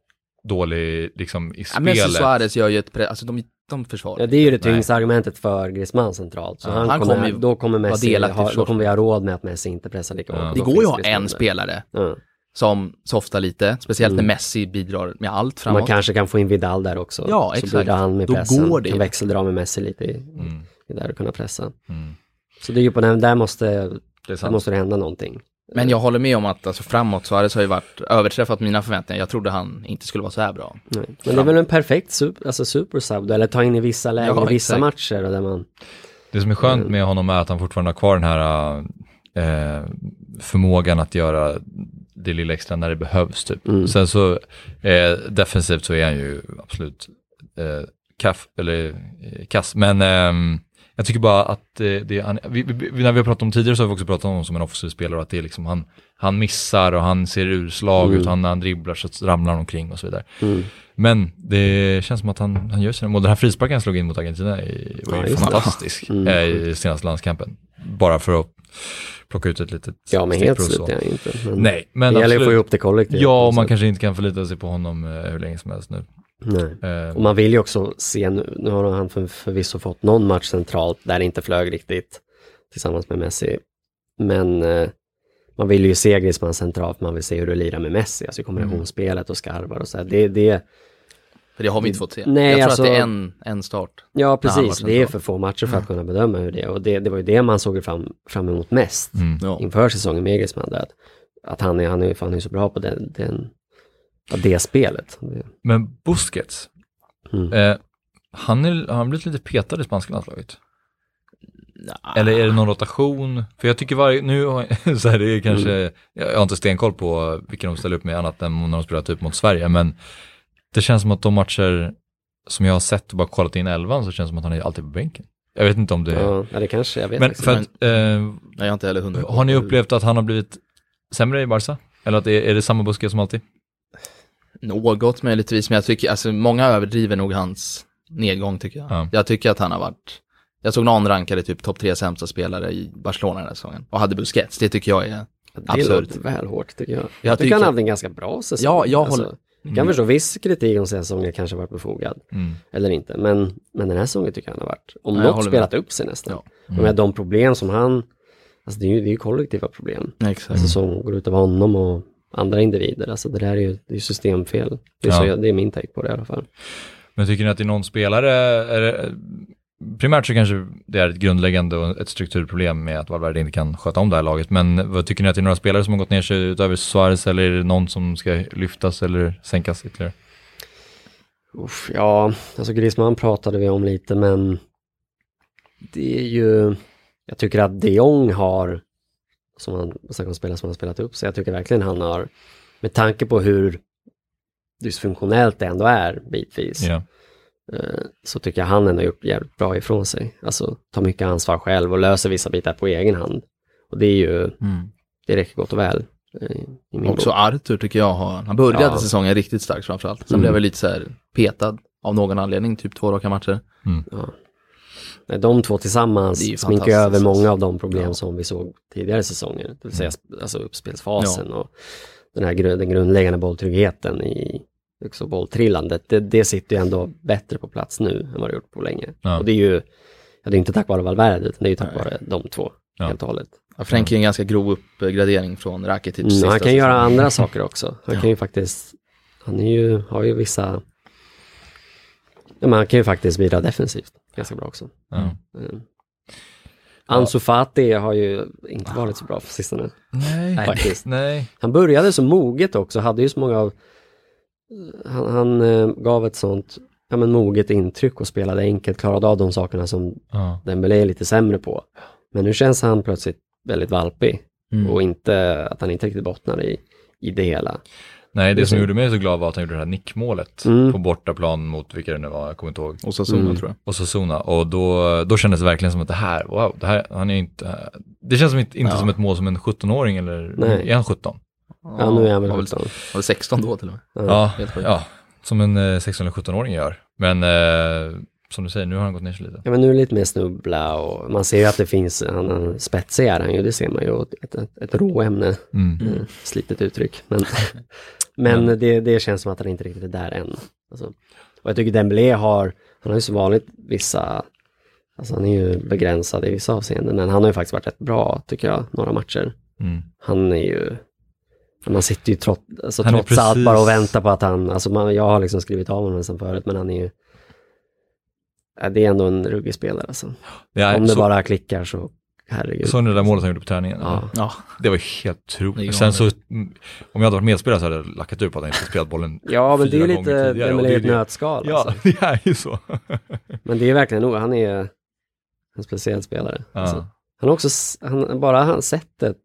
dålig liksom i ja, Messi och spelet? Suarez gör ju ett, pre, alltså de, de försvarar. Ja, det är ju det tyngsta argumentet för Griezmann centralt. Så Ja, han, han kommer, kommer ju då kommer Messi, ha, då kommer vi ha råd med att Messi inte pressar lika Ja. hårt. det Då går ju att ha en spelare Ja. som softar lite, speciellt Mm. när Messi bidrar med allt Man framåt. kanske kan få in Vidal där också. Ja, Så exakt. blir han med Då pressen. går det. Kan växeldra med Messi lite i, Mm, i där och kunna pressa. mm. Så det är ju på den, där måste, Det är där måste det hända någonting. Men jag håller med om att alltså, framåt Suarez har ju varit överträffat mina förväntningar. Jag trodde han inte skulle vara så här bra. Nej. Men det är väl en perfekt super, alltså supersub eller ta in i vissa lägen, Ja, i vissa exakt. matcher och där man... Det som är skönt med honom är att han fortfarande har kvar den här eh, förmågan att göra det lilla extra när det behövs typ. Mm. Sen så eh, defensivt så är han ju absolut eh, kaff, eller eh, kass, men ehm, jag tycker bara att eh, det, han, vi, vi, när vi har pratat om tidigare så har vi också pratat om honom som en offensiv spelare och att det är liksom han, han missar och han ser urslag Mm. ut, han, när han dribblar så ramlar han omkring och så vidare. Mm. Men det känns som att han, han gör sina mål. Den här frisparken han slog in mot Argentina i- var Ja, ju det. fantastisk Mm. eh, i senaste landskampen. Bara för att plocka ut ett litet Ja, men helt slut är han inte. Men Nej, men det gäller ju att absolut. få ihop det kollektivt. Ja, och man kanske inte kan förlita sig på honom eh, hur länge som helst nu. Nej. Eh, Och man vill ju också se, nu, nu har han för, förvisso fått någon match centralt där det inte flög riktigt tillsammans med Messi. Men eh, man vill ju se Griezmann centralt, man vill se hur det lirar med Messi, alltså kombinationsspelet och skarvar och så här. Det, det, För det har vi inte fått se. Nej, jag tror alltså- att det är en, en start. ja precis, det är för få matcher för att kunna bedöma hur det är. Och det, det var ju det man såg fram, fram emot mest mm. Inför säsongen med Griezmann. Att, att han är, han är, han är så bra på den, den, ja, det spelet. Men Busquets, Mm. eh, han, är, har han blivit lite petad i spanska landslaget? Nah. Eller är det någon rotation? För jag tycker varje, nu har jag, så här, det är kanske, jag har inte stenkoll på vilka de ställer upp med annat än när de spelar typ mot Sverige, men det känns som att de matcher som jag har sett och bara kollat in elvan så känns det som att han är alltid på bänken. Jag vet inte om det Ja, ja, det kanske, jag vet Men för att, eh, Nej, jag har inte heller hundra. har ni upplevt att han har blivit sämre i Barca? Eller att det är, är det samma buske som alltid? Något möjligtvis, men jag tycker, alltså många överdriver nog hans nedgång tycker jag. Ja. Jag tycker att han har varit, jag såg någon rankade typ topp tre sämsta spelare i Barcelona den här säsongen och hade Busquets. Det tycker jag är, Det absurt. låter väl hårt tycker jag. Jag, Jag tycker han hade en ganska bra säsong. Ja, jag Alltså, håller- Jag kan förstå viss kritik om säsongen kanske varit befogad. Mm. Eller inte. Men, men den här säsongen tycker jag han har varit, om jag något, spelat upp sig nästan. Ja. Och med de problem som han, alltså det är ju, det är ju kollektiva problem. exakt. Alltså som går ut av honom och andra individer. Alltså det där är ju det är systemfel. Det är, Ja. jag, det är min take på det i alla fall. Men tycker ni att det är någon spelare, är det, primärt så kanske det är ett grundläggande och ett strukturproblem med att Valverde inte kan sköta om det här laget, men vad tycker ni att det är några spelare som har gått ner sig utöver Suarez eller är det någon som ska lyftas eller sänkas ytterligare? Uff, ja, alltså Griezmann pratade vi om lite men det är ju, jag tycker att de Jong har, som han snackar om spelare som han har spelat upp, så jag tycker verkligen han har, med tanke på hur dysfunktionellt det ändå är bitvis, eh, så tycker jag han ändå har gjort jävligt bra ifrån sig. Alltså tar mycket ansvar själv och löser vissa bitar på egen hand. Och det är ju, Mm. det räcker gott och väl. eh, Också bok. Arthur tycker jag har, han började Ja. säsongen riktigt starkt framförallt. Sen Mm. blev jag lite så här petad av någon anledning, typ två raka matcher. Ja. Nej, De två tillsammans sminkar över många av de problem Ja. som vi såg tidigare säsonger. Det vill säga alltså uppspelsfasen och den här den grundläggande bolltryggheten i också bolltrillandet. Det, det sitter ju ändå bättre på plats nu än vad det gjort på länge. Ja. Och det är ju, ja, det är inte tack vare Valverde utan det är ju tack Nej. vare de två Ja. helt och hållet. Ja, Frenkie är en ganska grov uppgradering från Rakitic. Mm, han kan göra andra saker också. Han Ja. kan ju faktiskt, han är ju, har ju vissa, ja, men han kan ju faktiskt bidra defensivt ganska bra också. Ja. Mm. Ansu Fati har ju inte varit så bra på sistone. Nej, Faktiskt. nej. Han började så moget också, hade ju så många av... Han, han eh, gav ett sånt ja, men moget intryck och spelade enkelt, klarade av de sakerna som Ja. Dembélé är lite sämre på. Men nu känns han plötsligt väldigt valpig Mm. och inte att han inte riktigt bottnar i, i det hela. Nej, det Det är som gjorde mig så glad var att han gjorde det här nickmålet Mm. på bortaplan mot vilka det nu var, jag kommer inte ihåg. Och Sassuolo Mm. tror jag. Och Sasuna. Och då, då kändes det verkligen som att det här, wow, det här, han är inte, det känns som inte, inte Ja. som ett mål som en 17-åring eller, Nej. är han 17? Ja, nu är han väl var väl, 17. var det 16 då till och med? Ja, ja, som en eh, 16 eller 17-åring gör. Men eh, som du säger, nu har han gått ner sig lite. Ja men nu är det lite mer snubbla och man ser ju att det finns, han, han spetsig är han ju, det ser man ju, ett, ett, ett råämne. Mm. Mm. Slitet uttryck. Men, men det, det känns som att han inte riktigt är där än. Alltså, och jag tycker Dembélé har, han har ju som vanligt vissa, alltså han är ju begränsad i vissa avseenden, men han har ju faktiskt varit rätt bra tycker jag, några matcher. Mm. Han är ju, man sitter ju trots, alltså, trots allt precis- bara och väntar på att han, alltså man, jag har liksom skrivit av honom nästan förut, men han är ju, ja, det är ändå en ruggig spelare alltså. Är, Om det så, bara klickar så, herregud. Såg ni det där målet han gjorde på träningen? Ja. Ja, Det var helt otroligt. Sen så, mm, om jag hade varit medspelare så hade jag lackat ur på att han inte spelat bollen Ja, men det är lite det i är ett nötskal. Ja, Alltså. det är ju så. Men det är verkligen nog, han är en speciell spelare. Ja. Alltså, han har också, han, bara han sättet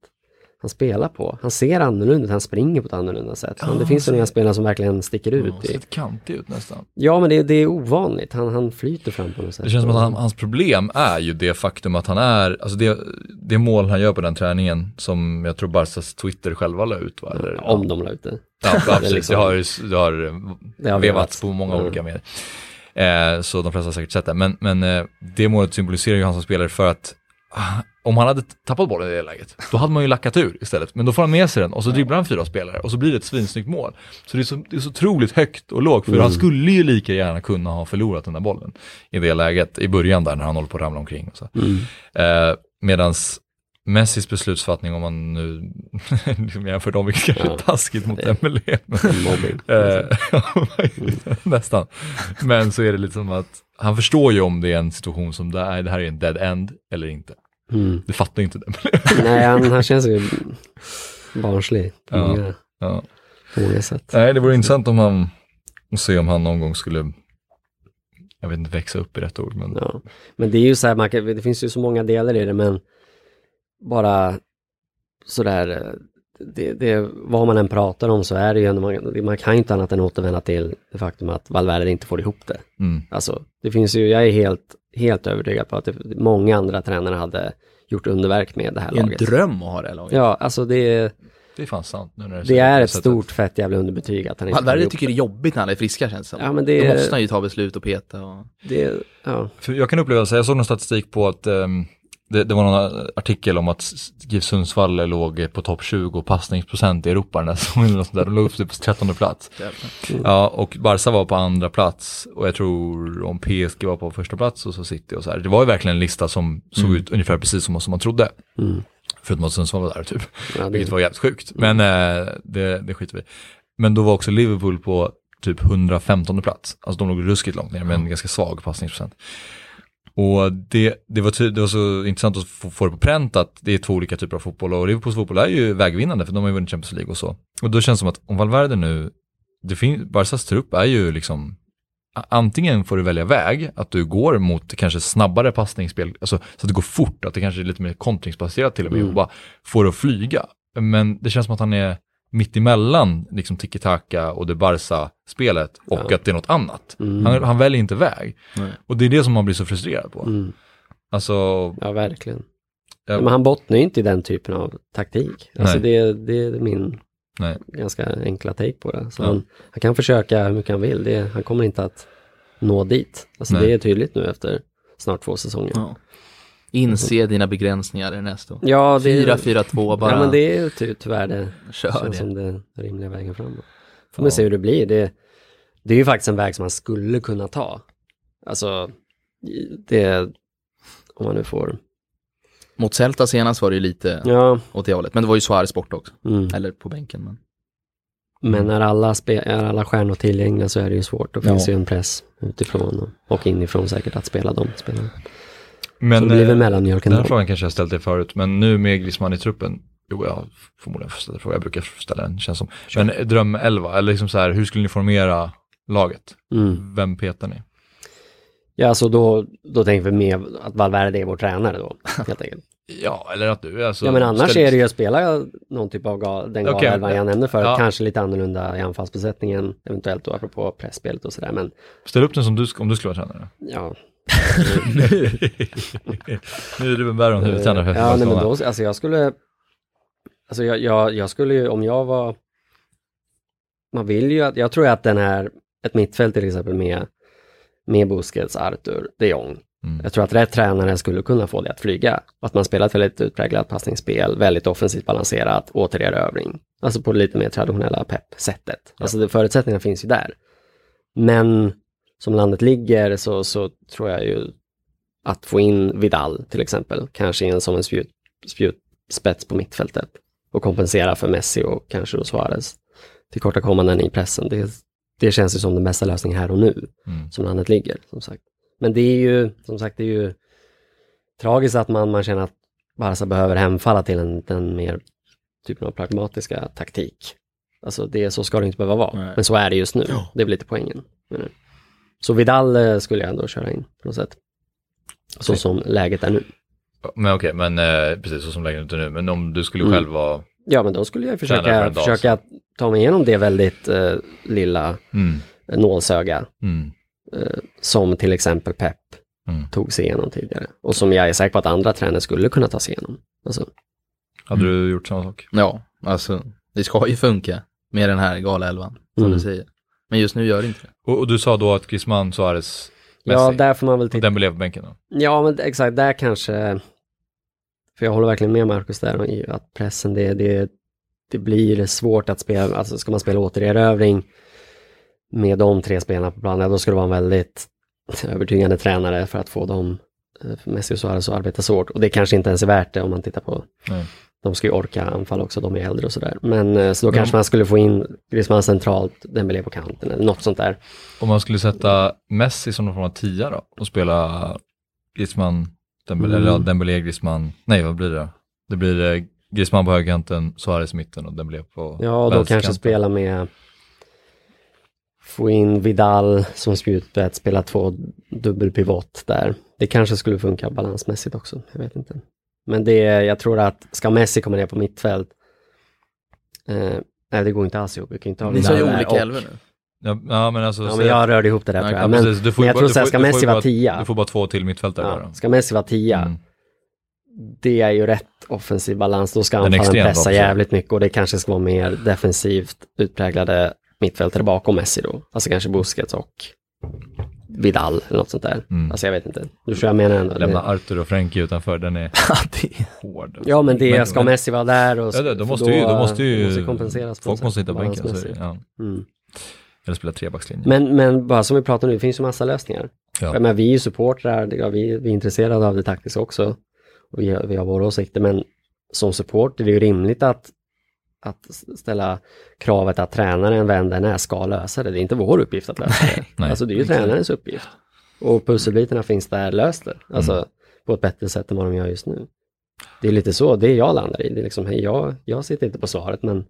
han spelar på, han ser annorlunda ut, han springer på ett annorlunda sätt. Ja, det finns ju så- några spelare som verkligen sticker Ja, ut. I. Sett kantig ut nästan. Ja, men det, det är ovanligt, han, han flyter fram på något sätt. Det känns som att han, hans problem är ju det faktum att han är, alltså det, det mål han gör på den träningen som jag tror Barsas Twitter själva la ut va? Eller, Om de la ut det. Ja, ja precis. liksom- Det har, det har, eh, Det har vevats vevats. på många Mm. olika medier. Eh, så de flesta har säkert sett det. Men, men eh, det målet symboliserar ju han som spelare för att om han hade tappat bollen i det läget, då hade man ju lackat ur istället. Men då får han med sig den och så dribblar han fyra spelare och så blir det ett svinsnyggt mål. Så det är så, det är så otroligt högt och lågt, för Mm. han skulle ju lika gärna kunna ha förlorat den där bollen i det läget, i början där när han håller på att ramla omkring. Och så. Mm. Eh, medans Messis beslutsfattning, om man nu liksom jämför dem, vilket kanske är taskigt mot Emelie. Eh, Nästan. Men så är det lite som att han förstår ju om det är en situation som det här är en dead end eller inte. Mm. Det fattar inte den. Nej, han, han känns ju barnslig på Ja. många, ja. många sätt. Nej, det vore intressant om han, att se om han någon gång skulle, jag vet inte, växa upp i rätt ord, men Ja. Men det är ju så här, man kan, det finns ju så många delar i det, men bara sådär, det, det, vad man än pratar om så är det ju, man, man kan ju inte annat än återvända till det faktum att Valverde inte får ihop det. mm, Alltså, det finns ju, jag är helt, helt övertygad på att det, många andra tränare hade gjort underverk med det här Det är en laget. dröm att ha det här laget. Ja, alltså det, det är fan sant. Nu när det är ett sättet. stort fett jävla underbetyg att han inte Valverde tycker det är jobbigt när alla är friska känns det. Ja, men det Då är- måste han ju ta beslut och peta och... det. Ja, För jag kan uppleva, så jag såg någon statistik på att ehm, det, det var någon artikel om att GIF Sundsvall låg på topp 20 passningsprocent i Europa den där. De låg upp på 13 plats. Ja, och Barca var på andra plats och jag tror om PSG var på första plats och så City och så här. Det var ju verkligen en lista som såg Mm. ut ungefär precis som, som man trodde. mm. Förutom att Sundsvall var där typ. ja Vilket det, var jävligt sjukt. Men eh, det, det skiter vi. Men då var också Liverpool på typ 115 plats. Alltså de låg ruskigt långt ner med en ganska svag passningsprocent. Och det, det, var det var så intressant att få, få det på pränt att det är två olika typer av fotboll och Liverpools fotboll är ju vägvinnande för de har ju vunnit Champions League och så. Och då känns det som att om Valverde nu, det fin- Barcas trupp är ju liksom Antingen får du välja väg, att du går mot kanske snabbare passningsspel, alltså så att det går fort, att det kanske är lite mer kontringsbaserat till och med, Mm. och bara får det att flyga. Men det känns som att han är mitt emellan liksom tiki-taka och det Barca-spelet och Ja. att det är något annat. Mm. Han, han väljer inte väg. Nej. Och det är det som man blir så frustrerad på. mm. Alltså, Ja, verkligen. Ja. Men han bottnar ju inte i den typen av taktik. Alltså det, det är min nej. ganska enkla take på det. Så Ja. han, han kan försöka hur mycket han vill. Det, han kommer inte att nå dit. Alltså Nej. det är tydligt nu efter snart två säsonger. Ja. Inse dina begränsningar Ernesto. det, 4-4-2 bara. ja men det är ju ty, tyvärr det Kör det. som den rimliga vägen framåt. Får Ja. man se hur det blir. Det, det är ju faktiskt en väg som man skulle kunna ta. Alltså, det, om man nu får, Mot Celta senast var det ju lite ja, åt det hållet. Men det var ju Suarez bort också. mm. Eller på bänken. Men... Men när alla, är alla stjärnor tillgängliga så är det ju svårt. Då Ja. finns ju en press utifrån och, och inifrån säkert att spela de spelarna. Men, så det väl eh, mellanmjölk Den här frågan kanske jag ställt dig förut, men nu med Griezmann i truppen, jo jag förmodligen får ställa frågan, jag brukar ställa den, känns som. Men eh, dröm 11, eller liksom så här, hur skulle ni formera laget? Mm. Vem petar ni? Ja, så då, då tänker vi med att Valverde är vår tränare då, helt enkelt. Ja, eller att du, alltså. ja, men annars ställ- är det ju att spela någon typ av gal, den Okej, galelvan jag nämnde förut. ja. Kanske lite annorlunda i anfallsbesättningen, eventuellt då apropå pressspelet och sådär. Men Ställ upp den som du, om du skulle vara tränare. ja, nu är Ruben Berron huvudtränare för ja nej, men då, alltså jag skulle, alltså jag, jag, jag skulle ju, om jag var, man vill ju att, jag tror att den här, ett mittfält till exempel med, med Busquets, Arthur, de Jong. Mm. Jag tror att rätt tränare skulle kunna få det att flyga. Att man spelar ett väldigt utpräglat passningsspel, väldigt offensivt balanserat, återerövring. Alltså på det lite mer traditionella pepp-sättet. Alltså det, förutsättningarna finns ju där. Men som landet ligger så, så tror jag ju att få in Vidal till exempel, kanske in som en spjut, spjutspets på mittfältet och kompensera för Messi och kanske då Suarez tillkortakommanden i pressen. Det, det känns ju som den bästa lösningen här och nu Mm. som landet ligger, som sagt. Men det är ju, som sagt, det är ju tragiskt att man, man känner att Barca behöver hemfalla till en, den mer typen av pragmatiska taktik. Alltså det, så ska det inte behöva vara. Nej. Men så är det just nu. Ja. Det är väl lite poängen. det. Så Vidal eh, skulle jag ändå köra in på något sätt. Så Okej. som läget är nu. Men okej, men eh, precis så som läget är nu. Men om du skulle Mm. själv vara, Ja, men då skulle jag Tränare för försöka, försöka ta mig igenom det väldigt eh, lilla mm, nålsöga mm, eh, som till exempel Pep mm. tog sig igenom tidigare. Och som jag är säker på att andra tränare skulle kunna ta sig igenom. Alltså, Hade du gjort samma sak? Ja, alltså det ska ju funka med den här galelvan, som Mm. du säger. Men just nu gör det inte det. Och, och du sa då att Griezmann, Suarez, Messi ja, där får man väl och titta. Dembélé på bänken då? Ja, men exakt, där kanske För jag håller verkligen med Marcus där, att pressen, det, det, det blir svårt att spela, alltså ska man spela återerövring med de tre spelarna på planen, då ska det vara en väldigt övertygande tränare för att få dem, eh, för Messi och Suarez, att arbeta så hårt. Och det kanske inte ens är värt det om man tittar på Nej. De ska ju orka anfalla också, de är äldre och sådär. Men eh, så då kanske man skulle få in Griezmann centralt, Dembélé på kanten eller något sånt där. Om man skulle sätta Messi som någon form av tia då och spela Griezmann, Dembélé, Mm. eller Dembélé, Griezmann, nej vad blir det? Det blir eh, Griezmann på högerkanten, Suarez i mitten och Dembélé på Ja, och då kanske spela med få in Vidal som spjutspets, spela två dubbelpivot där. Det kanske skulle funka balansmässigt också, jag vet inte. Men det, jag tror att ska Messi komma ner på mittfält, eh, nej det går inte alls ihop. Vi kan inte ha Ni sa ju olika och- elvor nu. Ja, ja men alltså, Ja, men jag rörde ihop det där Ja, tror ja, jag. Men, precis, du får men jag bara- tror du så här, får- ska Messi vara tia, Du får bara två till mittfältare där ja, ska Messi vara tia, Mm. det är ju rätt offensiv balans. Då ska anfallen pressa offensiv. jävligt mycket och det kanske ska vara mer defensivt utpräglade mittfältare bakom Messi då. Alltså kanske Busquets och Vidal eller något sånt där. Mm. Alltså jag vet inte. Du tror jag menar ändå. Lämna Det- Arthur och Frenkie utanför, den är hård. Ja men det Men- ska men- Messi vara där och Ja, det, då måste ju, då måste ju måste kompenseras på folk måste sätt, hitta bänken. Så, ja. Mm. Eller spela trebackslinje. Men, men bara som vi pratar nu, det finns ju massa lösningar. Ja. Ja. Men vi är ju supportrar, ja, vi, vi är intresserade av det taktiska också. Och vi, har- vi har våra åsikter, men som support är det ju rimligt att, att ställa kravet att tränaren, vem den är, ska lösa det. Det är inte vår uppgift att lösa det. nej. Alltså det är ju tränarens uppgift. Och pusselbitarna finns där, lös det. Alltså Mm. på ett bättre sätt än vad de gör just nu. Det är lite så, det jag landar i. Det är liksom, hej, jag, jag sitter inte på svaret, men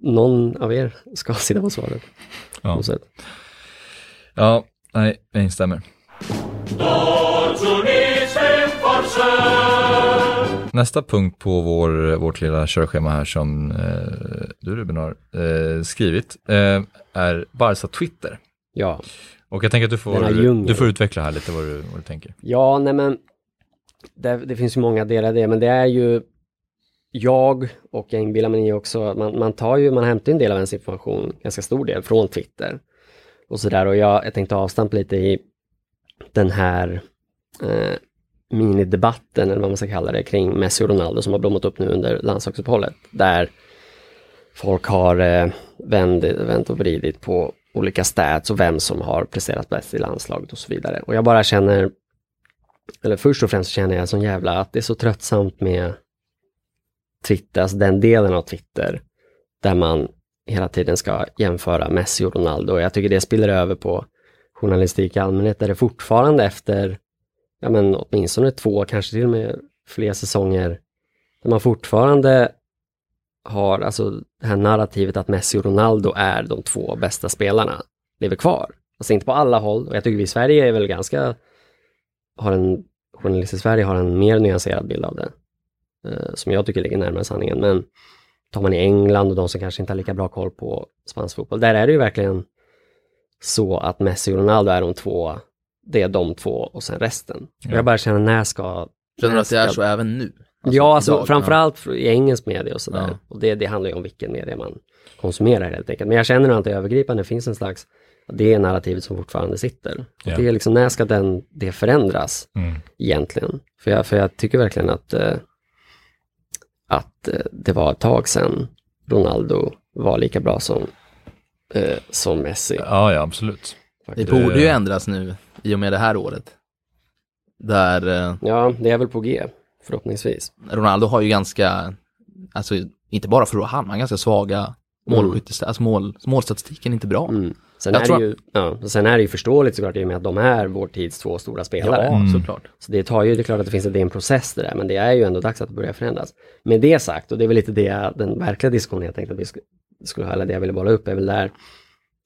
någon av er ska sitta på svaret. På Ja. sätt. ja, nej, jag instämmer. Nästa punkt på vår, vårt lilla körschema här som eh, du Ruben har eh, skrivit eh, är Barca Twitter. Ja. Och jag tänker att du får, du får utveckla här lite vad du, vad du tänker. Ja, nej men det, det finns ju många delar i det, men det är ju jag och jag inbillar mig också, man, man tar ju, man hämtar en del av ens information, ganska stor del, från Twitter. Och sådär, och jag, jag tänkte avstamp lite i den här eh, minidebatten, eller vad man ska kalla det, kring Messi och Ronaldo som har blommat upp nu under landslagsuppehållet. Där folk har eh, vänt, vänt och vridit på olika stats och vem som har presterat bäst i landslaget och så vidare. Och jag bara känner, eller först och främst känner jag som jävla att det är så tröttsamt med Twitter, alltså den delen av Twitter där man hela tiden ska jämföra Messi och Ronaldo. Och jag tycker det spiller över på journalistik i allmänhet där det fortfarande efter, ja men åtminstone två, kanske till och med fler säsonger, där man fortfarande har, alltså det här narrativet att Messi och Ronaldo är de två bästa spelarna, lever kvar. Alltså inte på alla håll, och jag tycker vi i Sverige är väl ganska, har en, journalister i Sverige har en mer nyanserad bild av det. Eh, som jag tycker ligger närmare sanningen. Men tar man i England och de som kanske inte har lika bra koll på spansk fotboll, där är det ju verkligen så att Messi och Ronaldo är de två, det är de två och sen resten. Ja. jag bara känner, när ska... Känner du när att det är så även nu? ja, alltså idag? framförallt i engelsk media och sådär. Ja. Och det, det handlar ju om vilken media man konsumerar helt enkelt. Men jag känner att det övergripande finns en slags, det är narrativet som fortfarande sitter. Och Ja. Det är liksom, när ska den, det förändras Mm. egentligen? För jag, för jag tycker verkligen att, eh, att eh, det var ett tag sedan Ronaldo var lika bra som, eh, som Messi. Ja, ja, absolut. Det borde ju ändras nu i och med det här året. Där eh, Ja, det är väl på G, förhoppningsvis. Ronaldo har ju ganska, alltså inte bara för att han, han har ganska svaga målskyttes, alltså mål, målstatistiken är inte bra. Mm. Sen, är tror- ju, ja, sen är det ju förståeligt såklart i och med att de är vår tids två stora spelare. Ja, Mm. såklart. Så det tar ju, det är klart att det finns en, process det där, men det är ju ändå dags att det börjar förändras. Med det sagt, och det är väl lite det, den verkliga diskussionen jag tänkte att vi skulle, skulle ha, eller det jag ville bolla upp är väl där,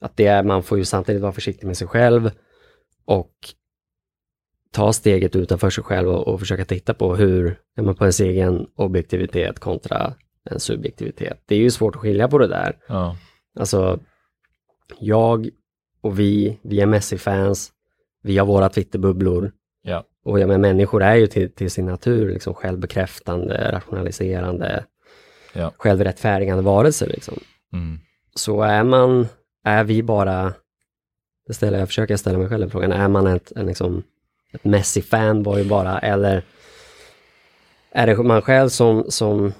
att det är, man får ju samtidigt vara försiktig med sig själv och ta steget utanför sig själv och, och försöka titta på hur, ja, men på ens egen objektivitet kontra en subjektivitet. Det är ju svårt att skilja på det där. Ja. Alltså, jag och vi, vi är Messi-fans, vi har våra Twitterbubblor. Ja. Och jag menar, människor är ju till, till sin natur liksom självbekräftande, rationaliserande, Ja. självrättfärdigande varelser. Liksom. Mm. Så är man, är vi bara, det ställer, jag försöker ställa mig själv frågan, är man ett, en liksom, ett Messi-fanboy bara, eller är det man själv som, som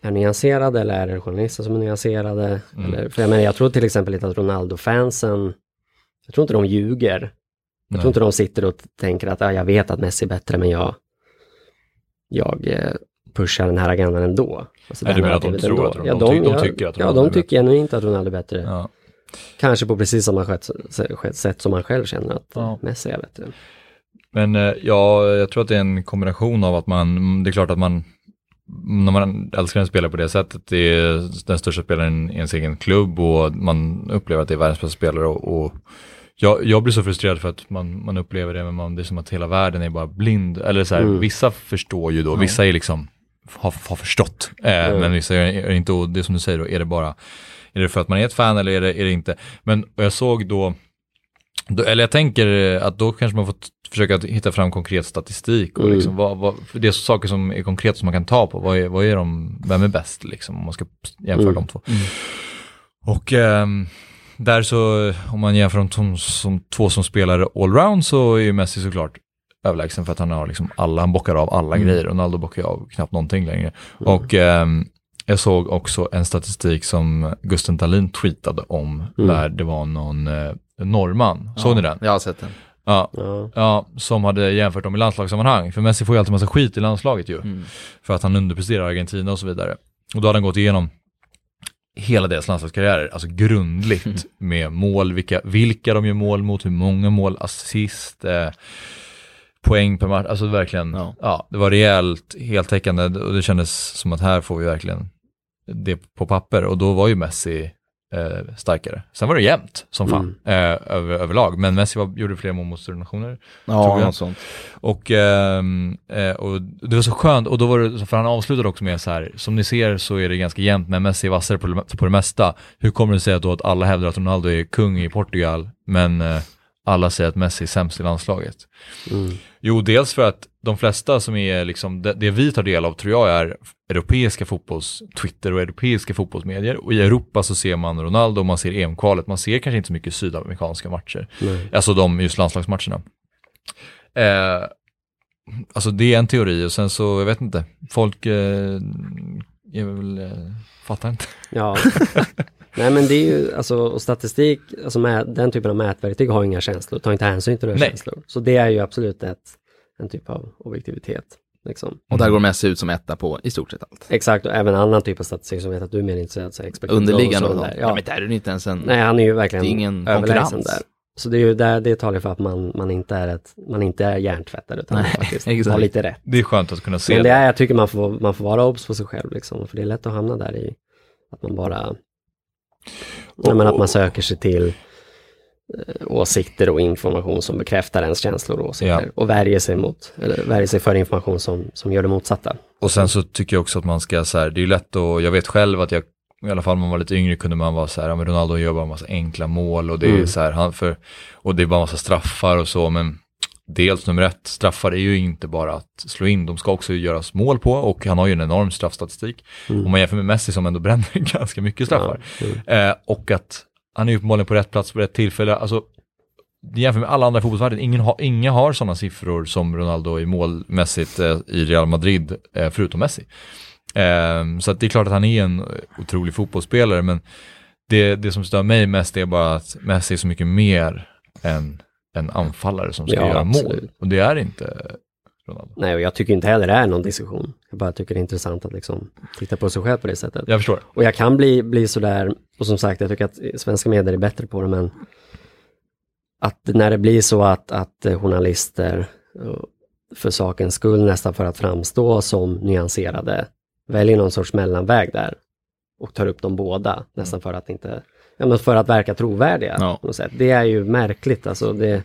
är nyanserad eller är det journalister som är nyanserade? Mm. Eller, för jag, menar, jag tror till exempel inte att Ronaldo-fansen, jag tror inte de ljuger. Jag Nej. tror inte de sitter och tänker att ja, jag vet att Messi är bättre men jag, jag eh, pushar den här agendan ändå. Alltså, Nej, du menar att de tror att ändå. de- de de ja, tycker att Ja, Ronaldo är de tycker genuint att Ronaldo är bättre. Ja. Kanske på precis samma sätt, sätt som man själv känner att Ja. Messi är bättre. Men eh, ja, jag tror att det är en kombination av att man, det är klart att man, när man älskar en spelare på det sättet, det är den största spelaren i ens egen klubb och man upplever att det är världens bästa spelare och, och jag, jag blir så frustrerad för att man, man upplever det, men man, det är som att hela världen är bara blind. Eller så här, Mm. vissa förstår ju då, vissa är liksom, har, har förstått, eh, Mm. men vissa är, är inte, och det är som du säger då, är det bara, är det för att man är ett fan eller är det, är det inte? Men jag såg då, då, eller jag tänker eh, att då kanske man får försöka hitta fram konkret statistik och Mm. liksom vad, vad, det är saker som är konkret som man kan ta på. Vad är, vad är de, vem är bäst liksom om man ska jämföra Mm. de två. Och ehm, där så, om man jämför de som, som två som spelar allround så är ju Messi såklart överlägsen för att han har liksom alla, han bockar av alla Mm. grejer. Ronaldo bockar av knappt någonting längre. Och ehm, jag såg också en statistik som Gusten Dahlin tweetade om, Mm. där det var någon eh, norrman, såg ni den? Jag har sett den. Ja, Ja. ja, som hade jämfört dem i landslagssammanhang. För Messi får ju alltid massa skit i landslaget ju. Mm. För att han underpresterar Argentina och så vidare. Och då hade han gått igenom hela deras landslagskarriärer, alltså grundligt Mm. med mål, vilka, vilka de gör mål mot, hur många mål, assist, eh, poäng per match, alltså verkligen, ja. Ja. det var rejält heltäckande och det kändes som att här får vi verkligen det på papper och då var ju Messi eh, starkare. Sen var det jämnt som fan Mm. eh, över, överlag, men Messi var, gjorde fler mål mot större nationer. Tror Ja, något sånt. Och, ehm, eh, och det var så skönt, och då var det, för han avslutade också med så här, som ni ser så är det ganska jämnt, men Messi är vassare på, på det mesta. Hur kommer det sig då att alla hävdar att Ronaldo är kung i Portugal, men eh, alla säger att Messi är sämst i landslaget? Mm. Jo, dels för att de flesta som är liksom, det, det vi tar del av tror jag är europeiska fotbolls-Twitter och europeiska fotbollsmedier. Och i Europa så ser man Ronaldo, man ser EM-kvalet, man ser kanske inte så mycket sydamerikanska matcher. Nej. Alltså de just landslagsmatcherna. Eh, alltså det är en teori och sen så, jag vet inte, folk eh, är väl, eh, fattar inte. Ja. Nej men det är ju, alltså och statistik, alltså med, den typen av mätverktyg har inga känslor, tar inte hänsyn till några Nej. känslor. Så det är ju absolut ett, en typ av objektivitet. Liksom. Och där går Messi ut som etta på i stort sett allt. Exakt, och även annan typ av statistik som vet att du är mer intresserad av, Underliggande och och sånt. Ja. Ja. men där är det inte ens en... Nej, han är ju verkligen Det är ingen överlägsen konkurrens. där. Så det är ju där det talar för att man, man inte är ett, man inte är hjärntvättad utan Nej, man faktiskt exakt. har lite rätt. Det är skönt att kunna se Men det. det är, jag tycker man får, man får vara obs på sig själv liksom, för det är lätt att hamna där i att man bara, ja, men att man söker sig till eh, åsikter och information som bekräftar ens känslor och åsikter Ja. och värjer sig mot, eller värjer sig för information som, som gör det motsatta. Och sen så tycker jag också att man ska så här, det är ju lätt att, jag vet själv att jag, i alla fall när man var lite yngre kunde man vara så här, ja men Ronaldo gör bara en massa enkla mål och det är Mm. så här, han för, och det är bara en massa straffar och så, men dels nummer ett, straffar är ju inte bara att slå in, de ska också göras mål på och han har ju en enorm straffstatistik. Mm. Om man jämför med Messi som ändå bränner ganska mycket straffar. Ja. Eh, och att han är uppenbarligen på rätt plats på rätt tillfälle. Alltså, jämfört med alla andra i fotbollsvärlden, ingen har, inga har sådana siffror som Ronaldo i målmässigt eh, i Real Madrid, eh, förutom Messi. Eh, så det är klart att han är en otrolig fotbollsspelare, men det, det som stör mig mest är bara att Messi är så mycket mer än en anfallare som ska Ja, göra mål. absolut. Och det är inte Ronaldo. Nej, och jag tycker inte heller det är någon diskussion. Jag bara tycker det är intressant att liksom titta på sig själv på det sättet. Jag förstår. Och jag kan bli, bli sådär, och som sagt jag tycker att svenska medier är bättre på det, men att när det blir så att, att journalister eh, för sakens skull nästan för att framstå som nyanserade väljer någon sorts mellanväg där och tar upp dem båda nästan för att inte, ja men för att verka trovärdiga. Ja. på något sätt. Det är ju märkligt alltså det,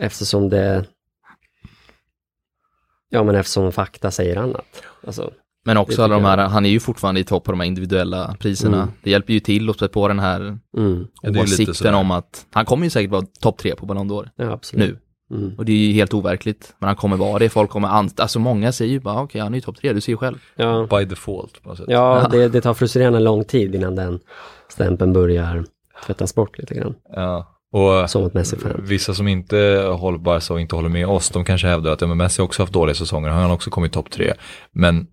eftersom det, ja men eftersom fakta säger annat. Alltså, Men också alla de här, jag. han är ju fortfarande i topp på de här individuella priserna. Mm. Det hjälper ju till att spä på den här mm, Ja, det är lite åsikten om att han kommer ju säkert vara topp tre på Ballon d'Or ja absolut. nu. Mm. Och det är ju helt overkligt. Men han kommer vara det. Folk kommer anta, alltså många säger ju bara okej, han är ju topp tre, du ser ju själv. Ja, By default på något sätt. ja det, det tar frustrerande lång tid innan den stämpeln börjar tvättas bort lite grann. Ja. Och som vissa som inte håller Barca och inte håller med oss, de kanske hävdar att ja, men Messi har också haft dåliga säsonger, han har också kommit topp tre. Men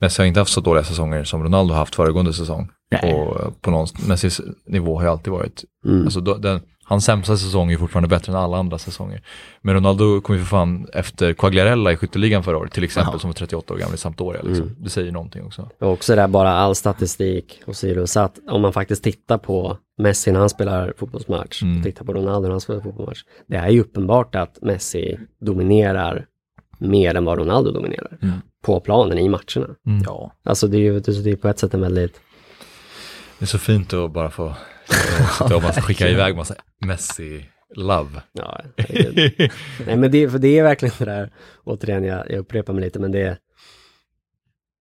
Messi har inte haft så dåliga säsonger som Ronaldo haft föregående säsong. Nej. Och på någon, Messis nivå har ju alltid varit, Mm. alltså då, den, hans sämsta säsong är fortfarande bättre än alla andra säsonger. Men Ronaldo kom ju för fan efter Quagliarella i skytteligan förra året, till exempel, Ja. som var 38 år gammal i Sampdoria. Liksom. Mm. Det säger någonting också. Och också där bara all statistik och sidosatt. Om man faktiskt tittar på Messi när han spelar fotbollsmatch Mm. och tittar på Ronaldo när han spelar fotbollsmatch. Det är ju uppenbart att Messi dominerar mer än vad Ronaldo dominerar. Mm. På planen i matcherna. Mm. Ja. Alltså det är ju det är på ett sätt en väldigt, Det är så fint att bara få eh, sitta och massa, skicka iväg massa Messi-love. ja, herregud. Nej men det, för det är verkligen det där, återigen jag, jag upprepar mig lite men det är,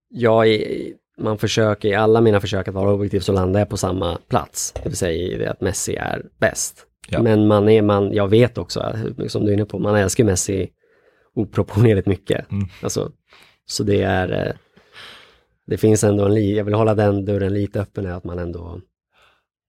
jag är, man försöker, i alla mina försök att vara objektiv så landar jag på samma plats. Det vill säga det att Messi är bäst. Ja. Men man är, man, jag vet också, som du är inne på, man älskar Messi oproportionerligt mycket. Mm. Alltså, så det är, eh, det finns ändå en, li- jag vill hålla den dörren lite öppen, är att man ändå,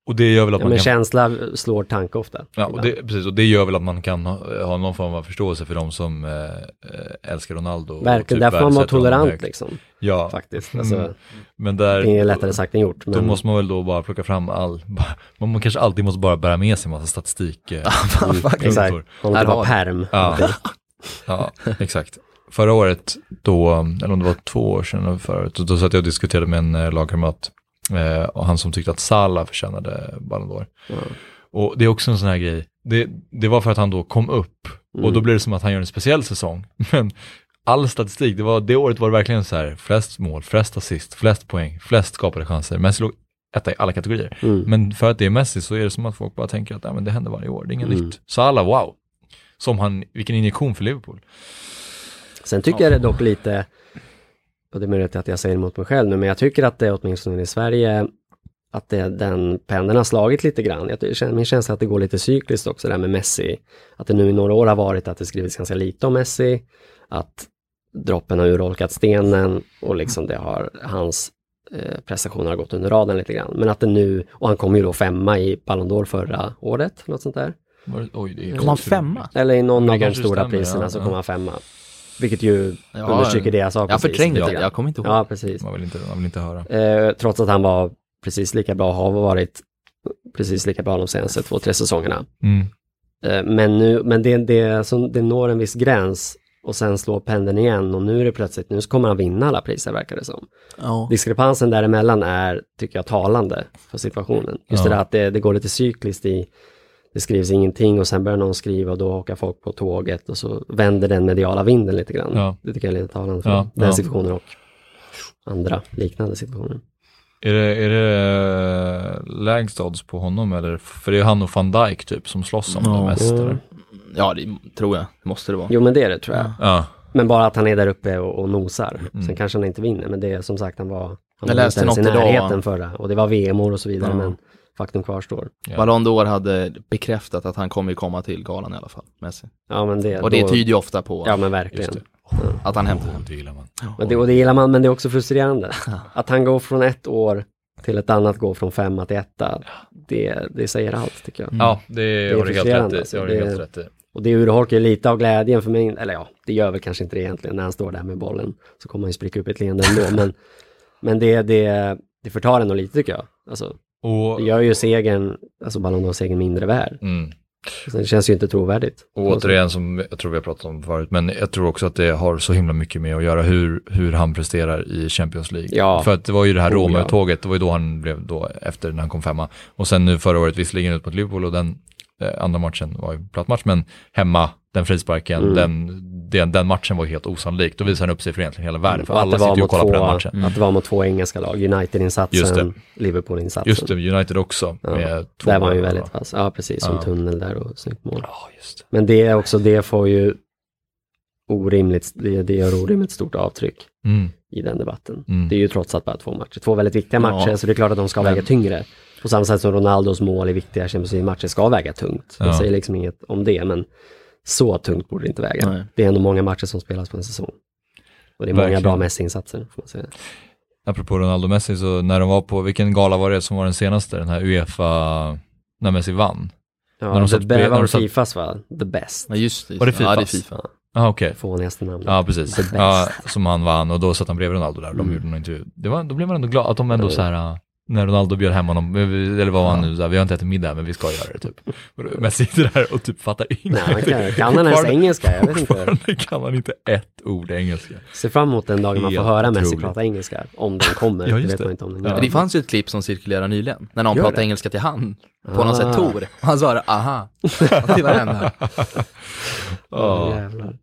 Och det gör väl att ja, man men kan... känsla slår tanke ofta. Ja, och det, precis, och det gör väl att man kan ha, ha någon form av förståelse för de som eh, eh, älskar Ronaldo. Verkligen, typ där får man honom tolerant liksom, Ja, faktiskt. Alltså, Mm. men där, Det är lättare sagt än gjort. då Men, måste man väl då bara plocka fram all, bara- man, kanske alltid måste bara bära med sig massa statistik. Eh, mm, exakt, hålla vi. perm. Ja. Ja, exakt. Förra året, då, eller om det var två år sedan förra året, då, då satt jag och diskuterade med en eh, lagkamrat eh, och han som tyckte att Salah förtjänade Ballon d'Or. Ja. Och det är också en sån här grej, det, det var för att han då kom upp och då Mm. blir det som att han gör en speciell säsong. Men all statistik, det, var, det året var det verkligen så här, flest mål, flest assist, flest poäng, flest skapade chanser. Messi låg etta i alla kategorier. Mm. Men för att det är Messi så är det som att folk bara tänker att men det händer varje år, det är inget Mm. nytt. Salah, wow! Som han, vilken injektion för Liverpool. Sen tycker jag det dock lite, och det är möjligt att jag säger emot mig själv nu, men jag tycker att det åtminstone i Sverige, att det, den pendeln har slagit lite grann. Jag tycker, min känsla är att det går lite cykliskt också där med Messi. Att det nu i några år har varit att det skrivits ganska lite om Messi, att droppen har urholkat stenen och liksom det har, hans eh, prestationer har gått under radarn lite grann. Men att det nu, och han kom ju då femma i Ballon d'Or förra året, något sånt där. Var det- Oj, det är Kom han femma? Eller i någon Det av de stora stämmer, priserna ja, så ja. kom han femma. Vilket ju Ja, understryker det jag sa Jag precis. förträngde lite det, jag kommer inte ihåg. Ja, precis. Man vill inte, man vill inte höra. Eh, trots att han var precis lika bra, har varit precis lika bra de senaste två, tre säsongerna. Mm. Eh, men nu, men det, det, så det når en viss gräns och sen slår pendeln igen och nu är det plötsligt, nu så kommer han vinna alla priser verkar det som. Ja. Diskrepansen däremellan är, tycker jag, talande för situationen. Just Ja. det där att det, det går lite cykliskt i, det skrivs ingenting och sen börjar någon skriva och då åker folk på tåget och så vänder den mediala vinden lite grann. Ja. Det tycker jag är lite talande för Ja, den ja. situationen och andra liknande situationer. Är det, är det eh, lägst odds på honom eller? För det är han och van Dijk typ som slåss om Ja. det mest eller? ja, det tror jag. Det måste det vara. Jo men det är det tror jag. Ja. Men bara att han är där uppe och, och nosar. Mm. Sen kanske han inte vinner, men det är som sagt han var, han Jag var läste inte ens i idag. närheten förra. Och det var VM-år och så vidare, men faktum kvarstår. Ja. Ballon d'Or hade bekräftat att han kommer ju komma till galan i alla fall, Messi. Ja men det, Och det då, tyder ju ofta på Ja men Just verkligen. det. att han hämtar Oh, det gillar man. Men det, och det gillar man, men det är också frustrerande. Att han går från ett år till ett annat går från femma till etta. Det, det säger allt tycker jag. Mm. Ja, det, är har du helt frustrerande, rätt i. alltså. Det helt rätt i. Och det urholkar ju lite av glädjen för mig. Eller ja, det gör väl kanske inte det egentligen när han står där med bollen. Så kommer han ju spricka upp ett leende ändå. men men det, det, det förtar ändå lite tycker jag. Alltså, Och, det gör ju segern, alltså Ballon d'Or-segern mindre värd. mm. Så det känns ju inte trovärdigt. och återigen som jag tror vi har pratat om förut, men jag tror också att det har så himla mycket med att göra hur, hur han presterar i Champions League. Ja. För att det var ju det här Oh. Roma-tåget, det var ju då han blev då efter när han kom femma. Och sen nu förra året visserligen ut mot Liverpool och den eh, andra matchen var ju platt match, men hemma, den frisparken, Mm. den, den, den matchen var helt osannolik. Då visade han upp sig för egentligen hela världen, för alla sitter ju och kollar på den två- matchen. Att det var mot två engelska lag. United-insatsen. Liverpool-insatsen. Just det, United också. Ja. Med två Där var han ju väldigt vass. Ja, precis. Som Ja. tunnel där och snyggt mål. Ja, just det. Men det är också, det får ju orimligt, det, det gör orimligt stort avtryck Mm. i den debatten. Mm. Det är ju trots allt bara två matcher. Två väldigt viktiga matcher, Ja. så det är klart att de ska Men- väga tyngre. På samma sätt som Ronaldos mål i viktiga Champions League-matcher ska väga tungt. Jag Ja. säger liksom inget om det, men så tungt borde det inte väga. Nej. Det är ändå många matcher som spelas på en säsong. Och det är många Verkligen. bra Messi-insatser, får man säga. Apropå Ronaldo och Messi, så när de var på, vilken gala var det som var den senaste? Den här Uefa, när Messi vann? När Ja, de det satt- när var de det satt- Fifas va? The Best. Ja, just det. Var det just Ja, det är Fifas? Fifa. Ja, okej. Fånigaste namnet. Ja, precis. Ja, som han vann och då satt han bredvid Ronaldo där. De Mm. gjorde någon intervju. Det var, då blev man ändå glad att de ändå Mm. så här, äh, när Ronaldo bjöd hem honom, eller vad var han nu, så här, vi har inte ätit middag men vi ska göra det typ. Messi sitter där och typ fattar ingenting. kan, kan han ens engelska? Jag vet inte. Kan han inte ett ord engelska. Ser fram emot den dagen man får höra Messi otroligt. prata engelska. Om den kommer. Ja, det vet man inte om den Ja. gör. Men det fanns ju ett klipp som cirkulerade nyligen, när någon Gör pratade det? engelska till han, på Ah. något sätt Tor. Han svarade aha, till varenda. Ja. Jävlar.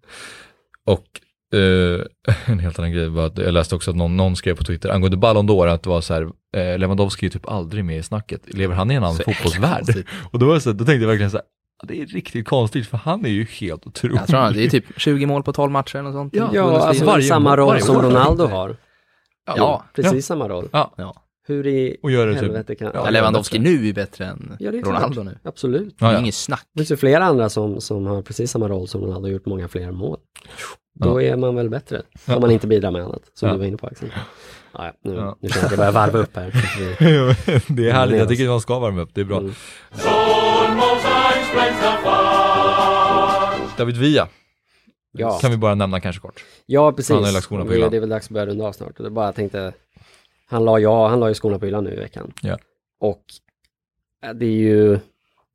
Och eh, en helt annan grej var att jag läste också att någon, någon skrev på Twitter angående Ballon d'Or att det var så här, eh, Lewandowski är typ aldrig med i snacket. Lever han i en annan Så fotbollsvärld? Och då, var det så, då tänkte jag verkligen så här, "Ja, det är riktigt konstigt för han är ju helt otrolig. Jag tror han, det är typ 20 mål på 12 matcher eller något sånt. Ja, Ja, alltså varje samma mål- roll varje som. Ronaldo har. Ja, Precis samma roll. Ja, ja. Hur i och gör det typ. helvete kan... Ja, Ja, Lewandowski nu är bättre än Ja, det är. Ronaldo nu. Absolut. Ja, är ja. inget snack. Det finns ju flera andra som, som har precis samma roll som Ronaldo och gjort många fler mål. Då är man väl bättre. Om man inte bidrar med annat, som Ja. du var inne på Axel. Ja, nu, Ja. nu känner jag att jag börjar varva upp här. det är härligt, jag tycker man ska värma upp, det är bra. Mm. David Villa, Ja. kan vi bara nämna kanske kort. Ja, precis. Han har ju lagt skorna på Det- hyllan. Det är väl dags att börja runda av snart. Det bara jag tänkte, han la, ja, han la ju skorna på hyllan nu i veckan. Ja. Och det är ju,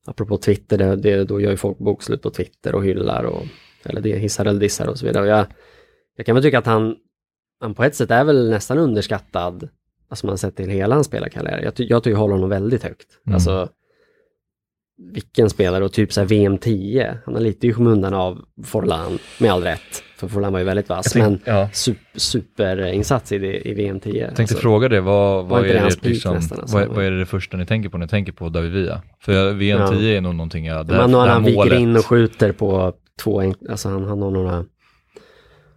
apropå Twitter, det, det, då gör ju folk bokslut på Twitter och hyllar och, eller det hissar eller dissar och så vidare. Och jag, jag kan väl tycka att han, han på ett sätt är väl nästan underskattad, alltså man sett till hela hans spelarkarriär. Jag, ty, jag tycker håller honom väldigt högt. Mm. Alltså, vilken spelare och typ så VM 10, han har lite i skymundan av Forlan, med all rätt. För Forlan var ju väldigt vass, men ja. super, superinsats i, det, i VM 10. Jag tänkte Alltså, fråga det, vad, vad, är det liksom, nästan, alltså? vad, vad är det första ni tänker på när ni tänker på David Villa? För VM Ja. 10 är nog någonting jag, det, man, här han viker målet. in och skjuter på två, alltså han, han har några,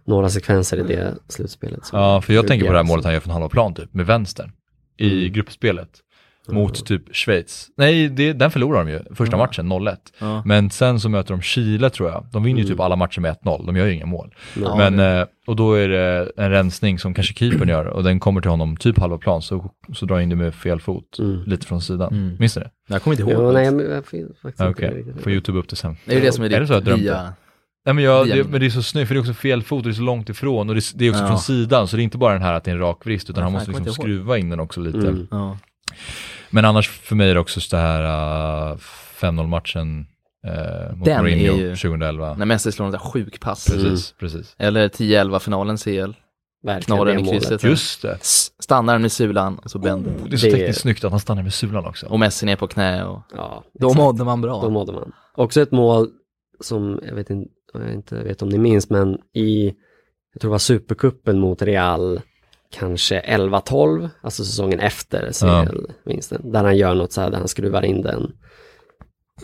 några sekvenser i det slutspelet. som Ja, för jag tänker på det här målet han gör från halva plan typ, med vänster. I Mm. gruppspelet. Mot typ Schweiz. Nej, det, den förlorar de ju, första matchen, 0-1. Ja. Men sen så möter de Chile tror jag. De vinner ju Mm. typ alla matcher med 1-0, de gör ju inga mål. Ja, Men, eh, och då är det en rensning som kanske keepern gör och den kommer till honom typ halva plan så, så drar in det med fel fot, Mm. lite från sidan. Mm. Minns ni det? Jag kommer inte ihåg. Ja, nej, jag får faktiskt Ja, inte får YouTube upp det sen. det är ju det som är, Är det så jag ditt drömde? via... Nej men, jag, det, men det är så snyggt för det är också fel fot och det är så långt ifrån och det, är- det är också Ja. från sidan så det är inte bara den här att det är en rak vrist utan Ja, han måste jag liksom skruva in den också lite. Mm. Men annars för mig är det också så det här uh, 5-0 matchen uh, mot Den Mourinho ju- 2011. När Messi slår där sjuk pass. Precis, precis. Eller 10-11 finalen CL. Den i krysset. Just det. Stannar med sulan och så vänder. Det är så Det- tekniskt snyggt att han stannar med sulan också. Och Messi ner på knä och... Ja, Då exakt. mådde man bra. Då mådde man. Också ett mål som, jag vet inte, jag inte vet om ni minns, men i, jag tror det var Supercupen mot Real, kanske 11-12, alltså säsongen efter CL-vinsten, där han gör något så här, där han skruvar in den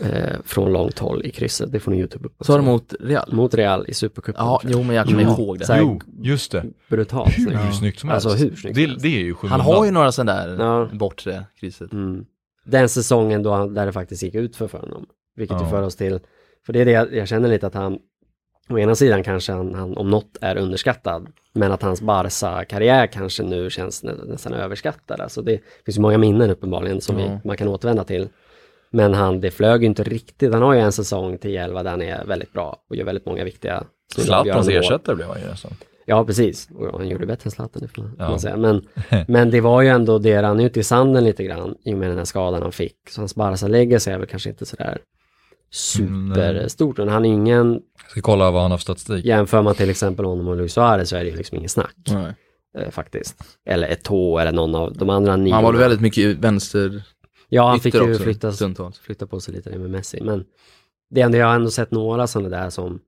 eh, från långt håll i krysset. Det får ni YouTube upp. Så har också. de mot Real? Mot Real i Supercupen. Ja, jo men jag kommer Mm. ihåg det. här, Jo, just det. Brutalt Hur snyggt. snyggt som helst. Alltså, hur snyggt det, det är ju Han skymundan. har ju några sådana där Ja. bortre krysset. Mm. Den säsongen då han, där det faktiskt gick ut för, för honom. Vilket ju Ja. för oss till, för det är det jag, jag känner lite att han, å ena sidan kanske han, han om något är underskattad, men att hans Barca-karriär kanske nu känns nä, nästan överskattad. Alltså det finns ju många minnen uppenbarligen som Ja. vi, man kan återvända till. Men han, det flög ju inte riktigt. Han har ju en säsong 10-11 där han är väldigt bra och gör väldigt många viktiga Zlatans ersättare blev han ju nästan. Ja, precis. Och han gjorde bättre än Zlatan, det får man Ja. man säga. Men, men det var ju ändå, det rann ut i sanden lite grann i och med den här skadan han fick. Så hans Barca legacy är väl kanske inte sådär superstort. Men han är ingen, Jag ska kolla vad han har för statistik. jämför man till exempel honom och Luis Suarez så är det ju liksom ingen snack Nej. eh, faktiskt. Eller Eto'o eller någon av de andra nio. Han var väl väldigt mycket vänster Ja, han fick ju också, flytta, stundtals. flytta på sig lite med Messi. Men det är ändå, jag har ändå sett några sådana där som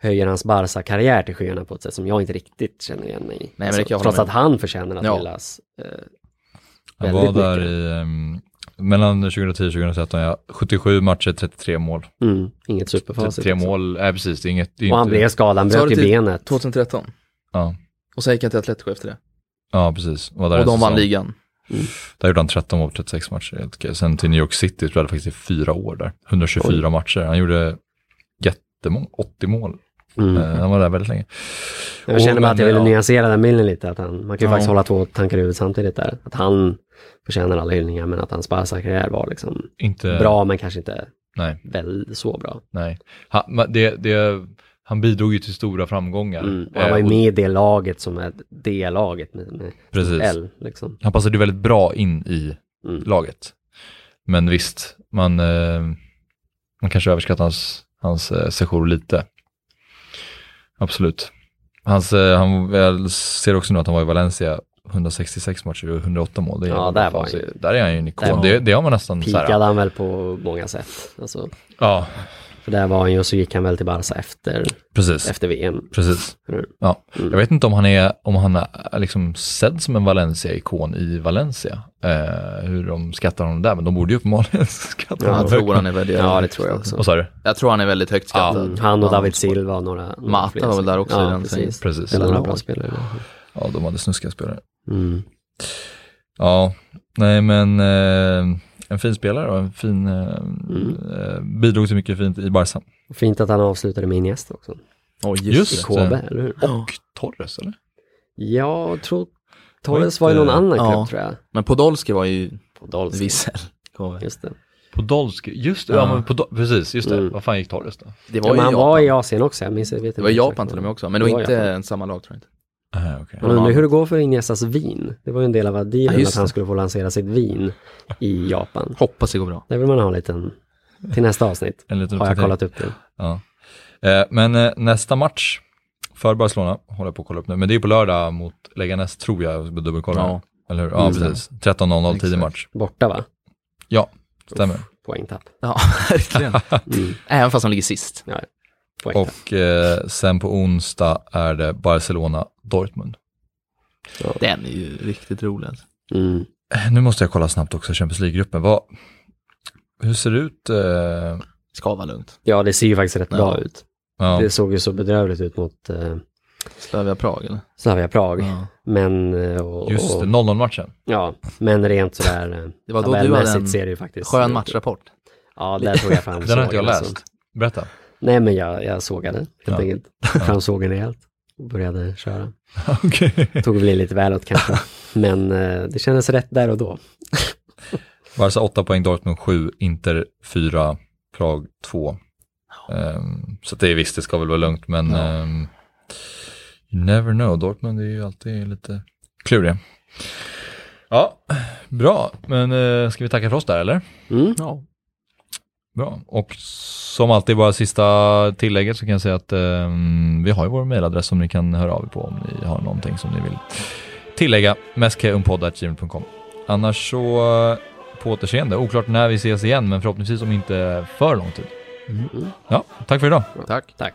höjer hans Barca-karriär till skyarna på ett sätt som jag inte riktigt känner igen mig i. hålla trots med att han förtjänar att Ja. hyllas. Eh, Han var där mycket. i, ehm, mellan 2010 och 2013, ja, 77 matcher, 33 mål. mm, inget superfacit. 33 också. mål, nej precis, det är inget, det är Och han inte, blev skadad, han bröt ju till- benet. 2013. ja, Och sen gick han till Atletico efter det. ja, precis. Var där Och de vann ligan. Där gjorde han 13 mål på 36 matcher. Sen till New York City spelade faktiskt i fyra år där. 124 matcher. Han gjorde jättemånga, 80 mål. Mm. Eh, han var där väldigt länge. Jag känner bara att jag men, vill ja. nyansera den bilden lite. Att han, man kan ju Ja. faktiskt hålla två tankar i huvudet samtidigt där. Att han förtjänar alla hyllningar men att hans Barca-karriär var liksom Inte, bra men kanske inte Nej, väl så bra. nej. Han, det, det, han bidrog ju till stora framgångar. Mm. Och han var ju Eh, med i det laget som är det laget med, med Precis. L. Liksom. Han passade ju väldigt bra in i Mm. laget. Men visst, man, eh, man kanske överskattar hans, hans eh, sejour lite. Absolut. Hans, eh, han jag ser också nu att han var i Valencia 166 matcher och 108 mål. Det Ja, där var han ju- Där är han ju en ikon. Det, det har man nästan Pikade han väl på många sätt. Alltså, Ja, för där var han ju och så gick han väl till Barca efter, precis. efter VM. Precis. Mm. Ja. Mm. Jag vet inte om han är, om han är liksom sedd som en Valencia-ikon i Valencia. Eh, hur de skattar honom där, men de borde ju uppenbarligen skatta Ja, honom Jag tror han är väldigt Ja, det tror jag också. Vad sa du? Jag tror han är väldigt högt skattad. Mm. Han och Ja. David Silva och några, några Mata var väl där också i Ja, den precis. Precis. Eller några bra spelare. Ja, de hade snuskiga spelare. Mm. Ja, nej men eh, en fin spelare och en fin, eh, Mm. eh, bidrog till mycket fint i Barca. Fint att han avslutade med Iniesta också. Oj, Just just. KB, eller hur? Och Torres eller? Jag tror Var Torres inte- var i någon annan Ja. klubb tror jag. Men Podolski var ju Podolski. vissel. Just det. Podolski, just det, ja. Ja. men Podol- precis, just det. Mm. Vad fan gick Torres då? Det Ja, var men ju han Japan. var i Asien också, jag minns jag vet Det var i inte Japan till och med också, men det var inte samma lag tror jag inte. Ah, okay. Man undrar hur det går för Iniestas vin. Det var ju en del av Ja, dealen just att han skulle få lansera sitt vin i Japan. Hoppas det går bra. Det vill man ha en liten, till nästa avsnitt. En liten Har jag kollat upp det. Ja. Eh, men eh, nästa match för Barcelona, håller jag på att kolla upp nu, men det är på lördag mot Leganes tror jag, jag ska dubbelkolla. Ja. Eller hur? Ja, Mm. precis. 13.00 tidig match. Borta va? Ja, stämmer. Poängtapp. Ja, verkligen. Mm. Även fast de ligger sist. Poängtapp. Och eh, sen på onsdag är det Barcelona-Dortmund. Den är ju riktigt rolig. alltså. Mm. Eh, Nu måste jag kolla snabbt också, Champions League-gruppen. Vad, hur ser det ut? Eh, Ska vara lugnt. Ja, det ser ju faktiskt rätt Ja. bra ut. ja. Det såg ju så bedrövligt ut mot eh, Slavia Prag eller? Slavia Prag. Ja. Men, eh, och, Just det, 0-0-matchen. Ja, men rent sådär eh, Det var då du hade en ser det ju faktiskt skön ut. matchrapport. Ja, där tog jag fram Den har inte jag läst. Berätta. Nej, men jag, jag sågade helt Ja. enkelt. Fram sågen rejält och började köra. Okej. Tog väl i lite välåt kanske. Men eh, det kändes rätt där och då. Barca 8 poäng, Dortmund 7, Inter 4, Prag 2. Ehm, så det är visst, det ska väl vara lugnt, men Ja. ehm, you never know. Dortmund är ju alltid lite kluriga. Ja, bra. Men eh, ska vi tacka för oss där eller? Mm. Ja. Bra. Och som alltid, bara sista tillägget så kan jag säga att ehm, vi har ju vår mailadress som ni kan höra av er på om ni har någonting som ni vill tillägga. meskheumpod.gmail.com Annars så eh, på återseende. Oklart när vi ses igen, men förhoppningsvis om inte för lång tid. Mm. Ja, tack för idag. Tack. Tack.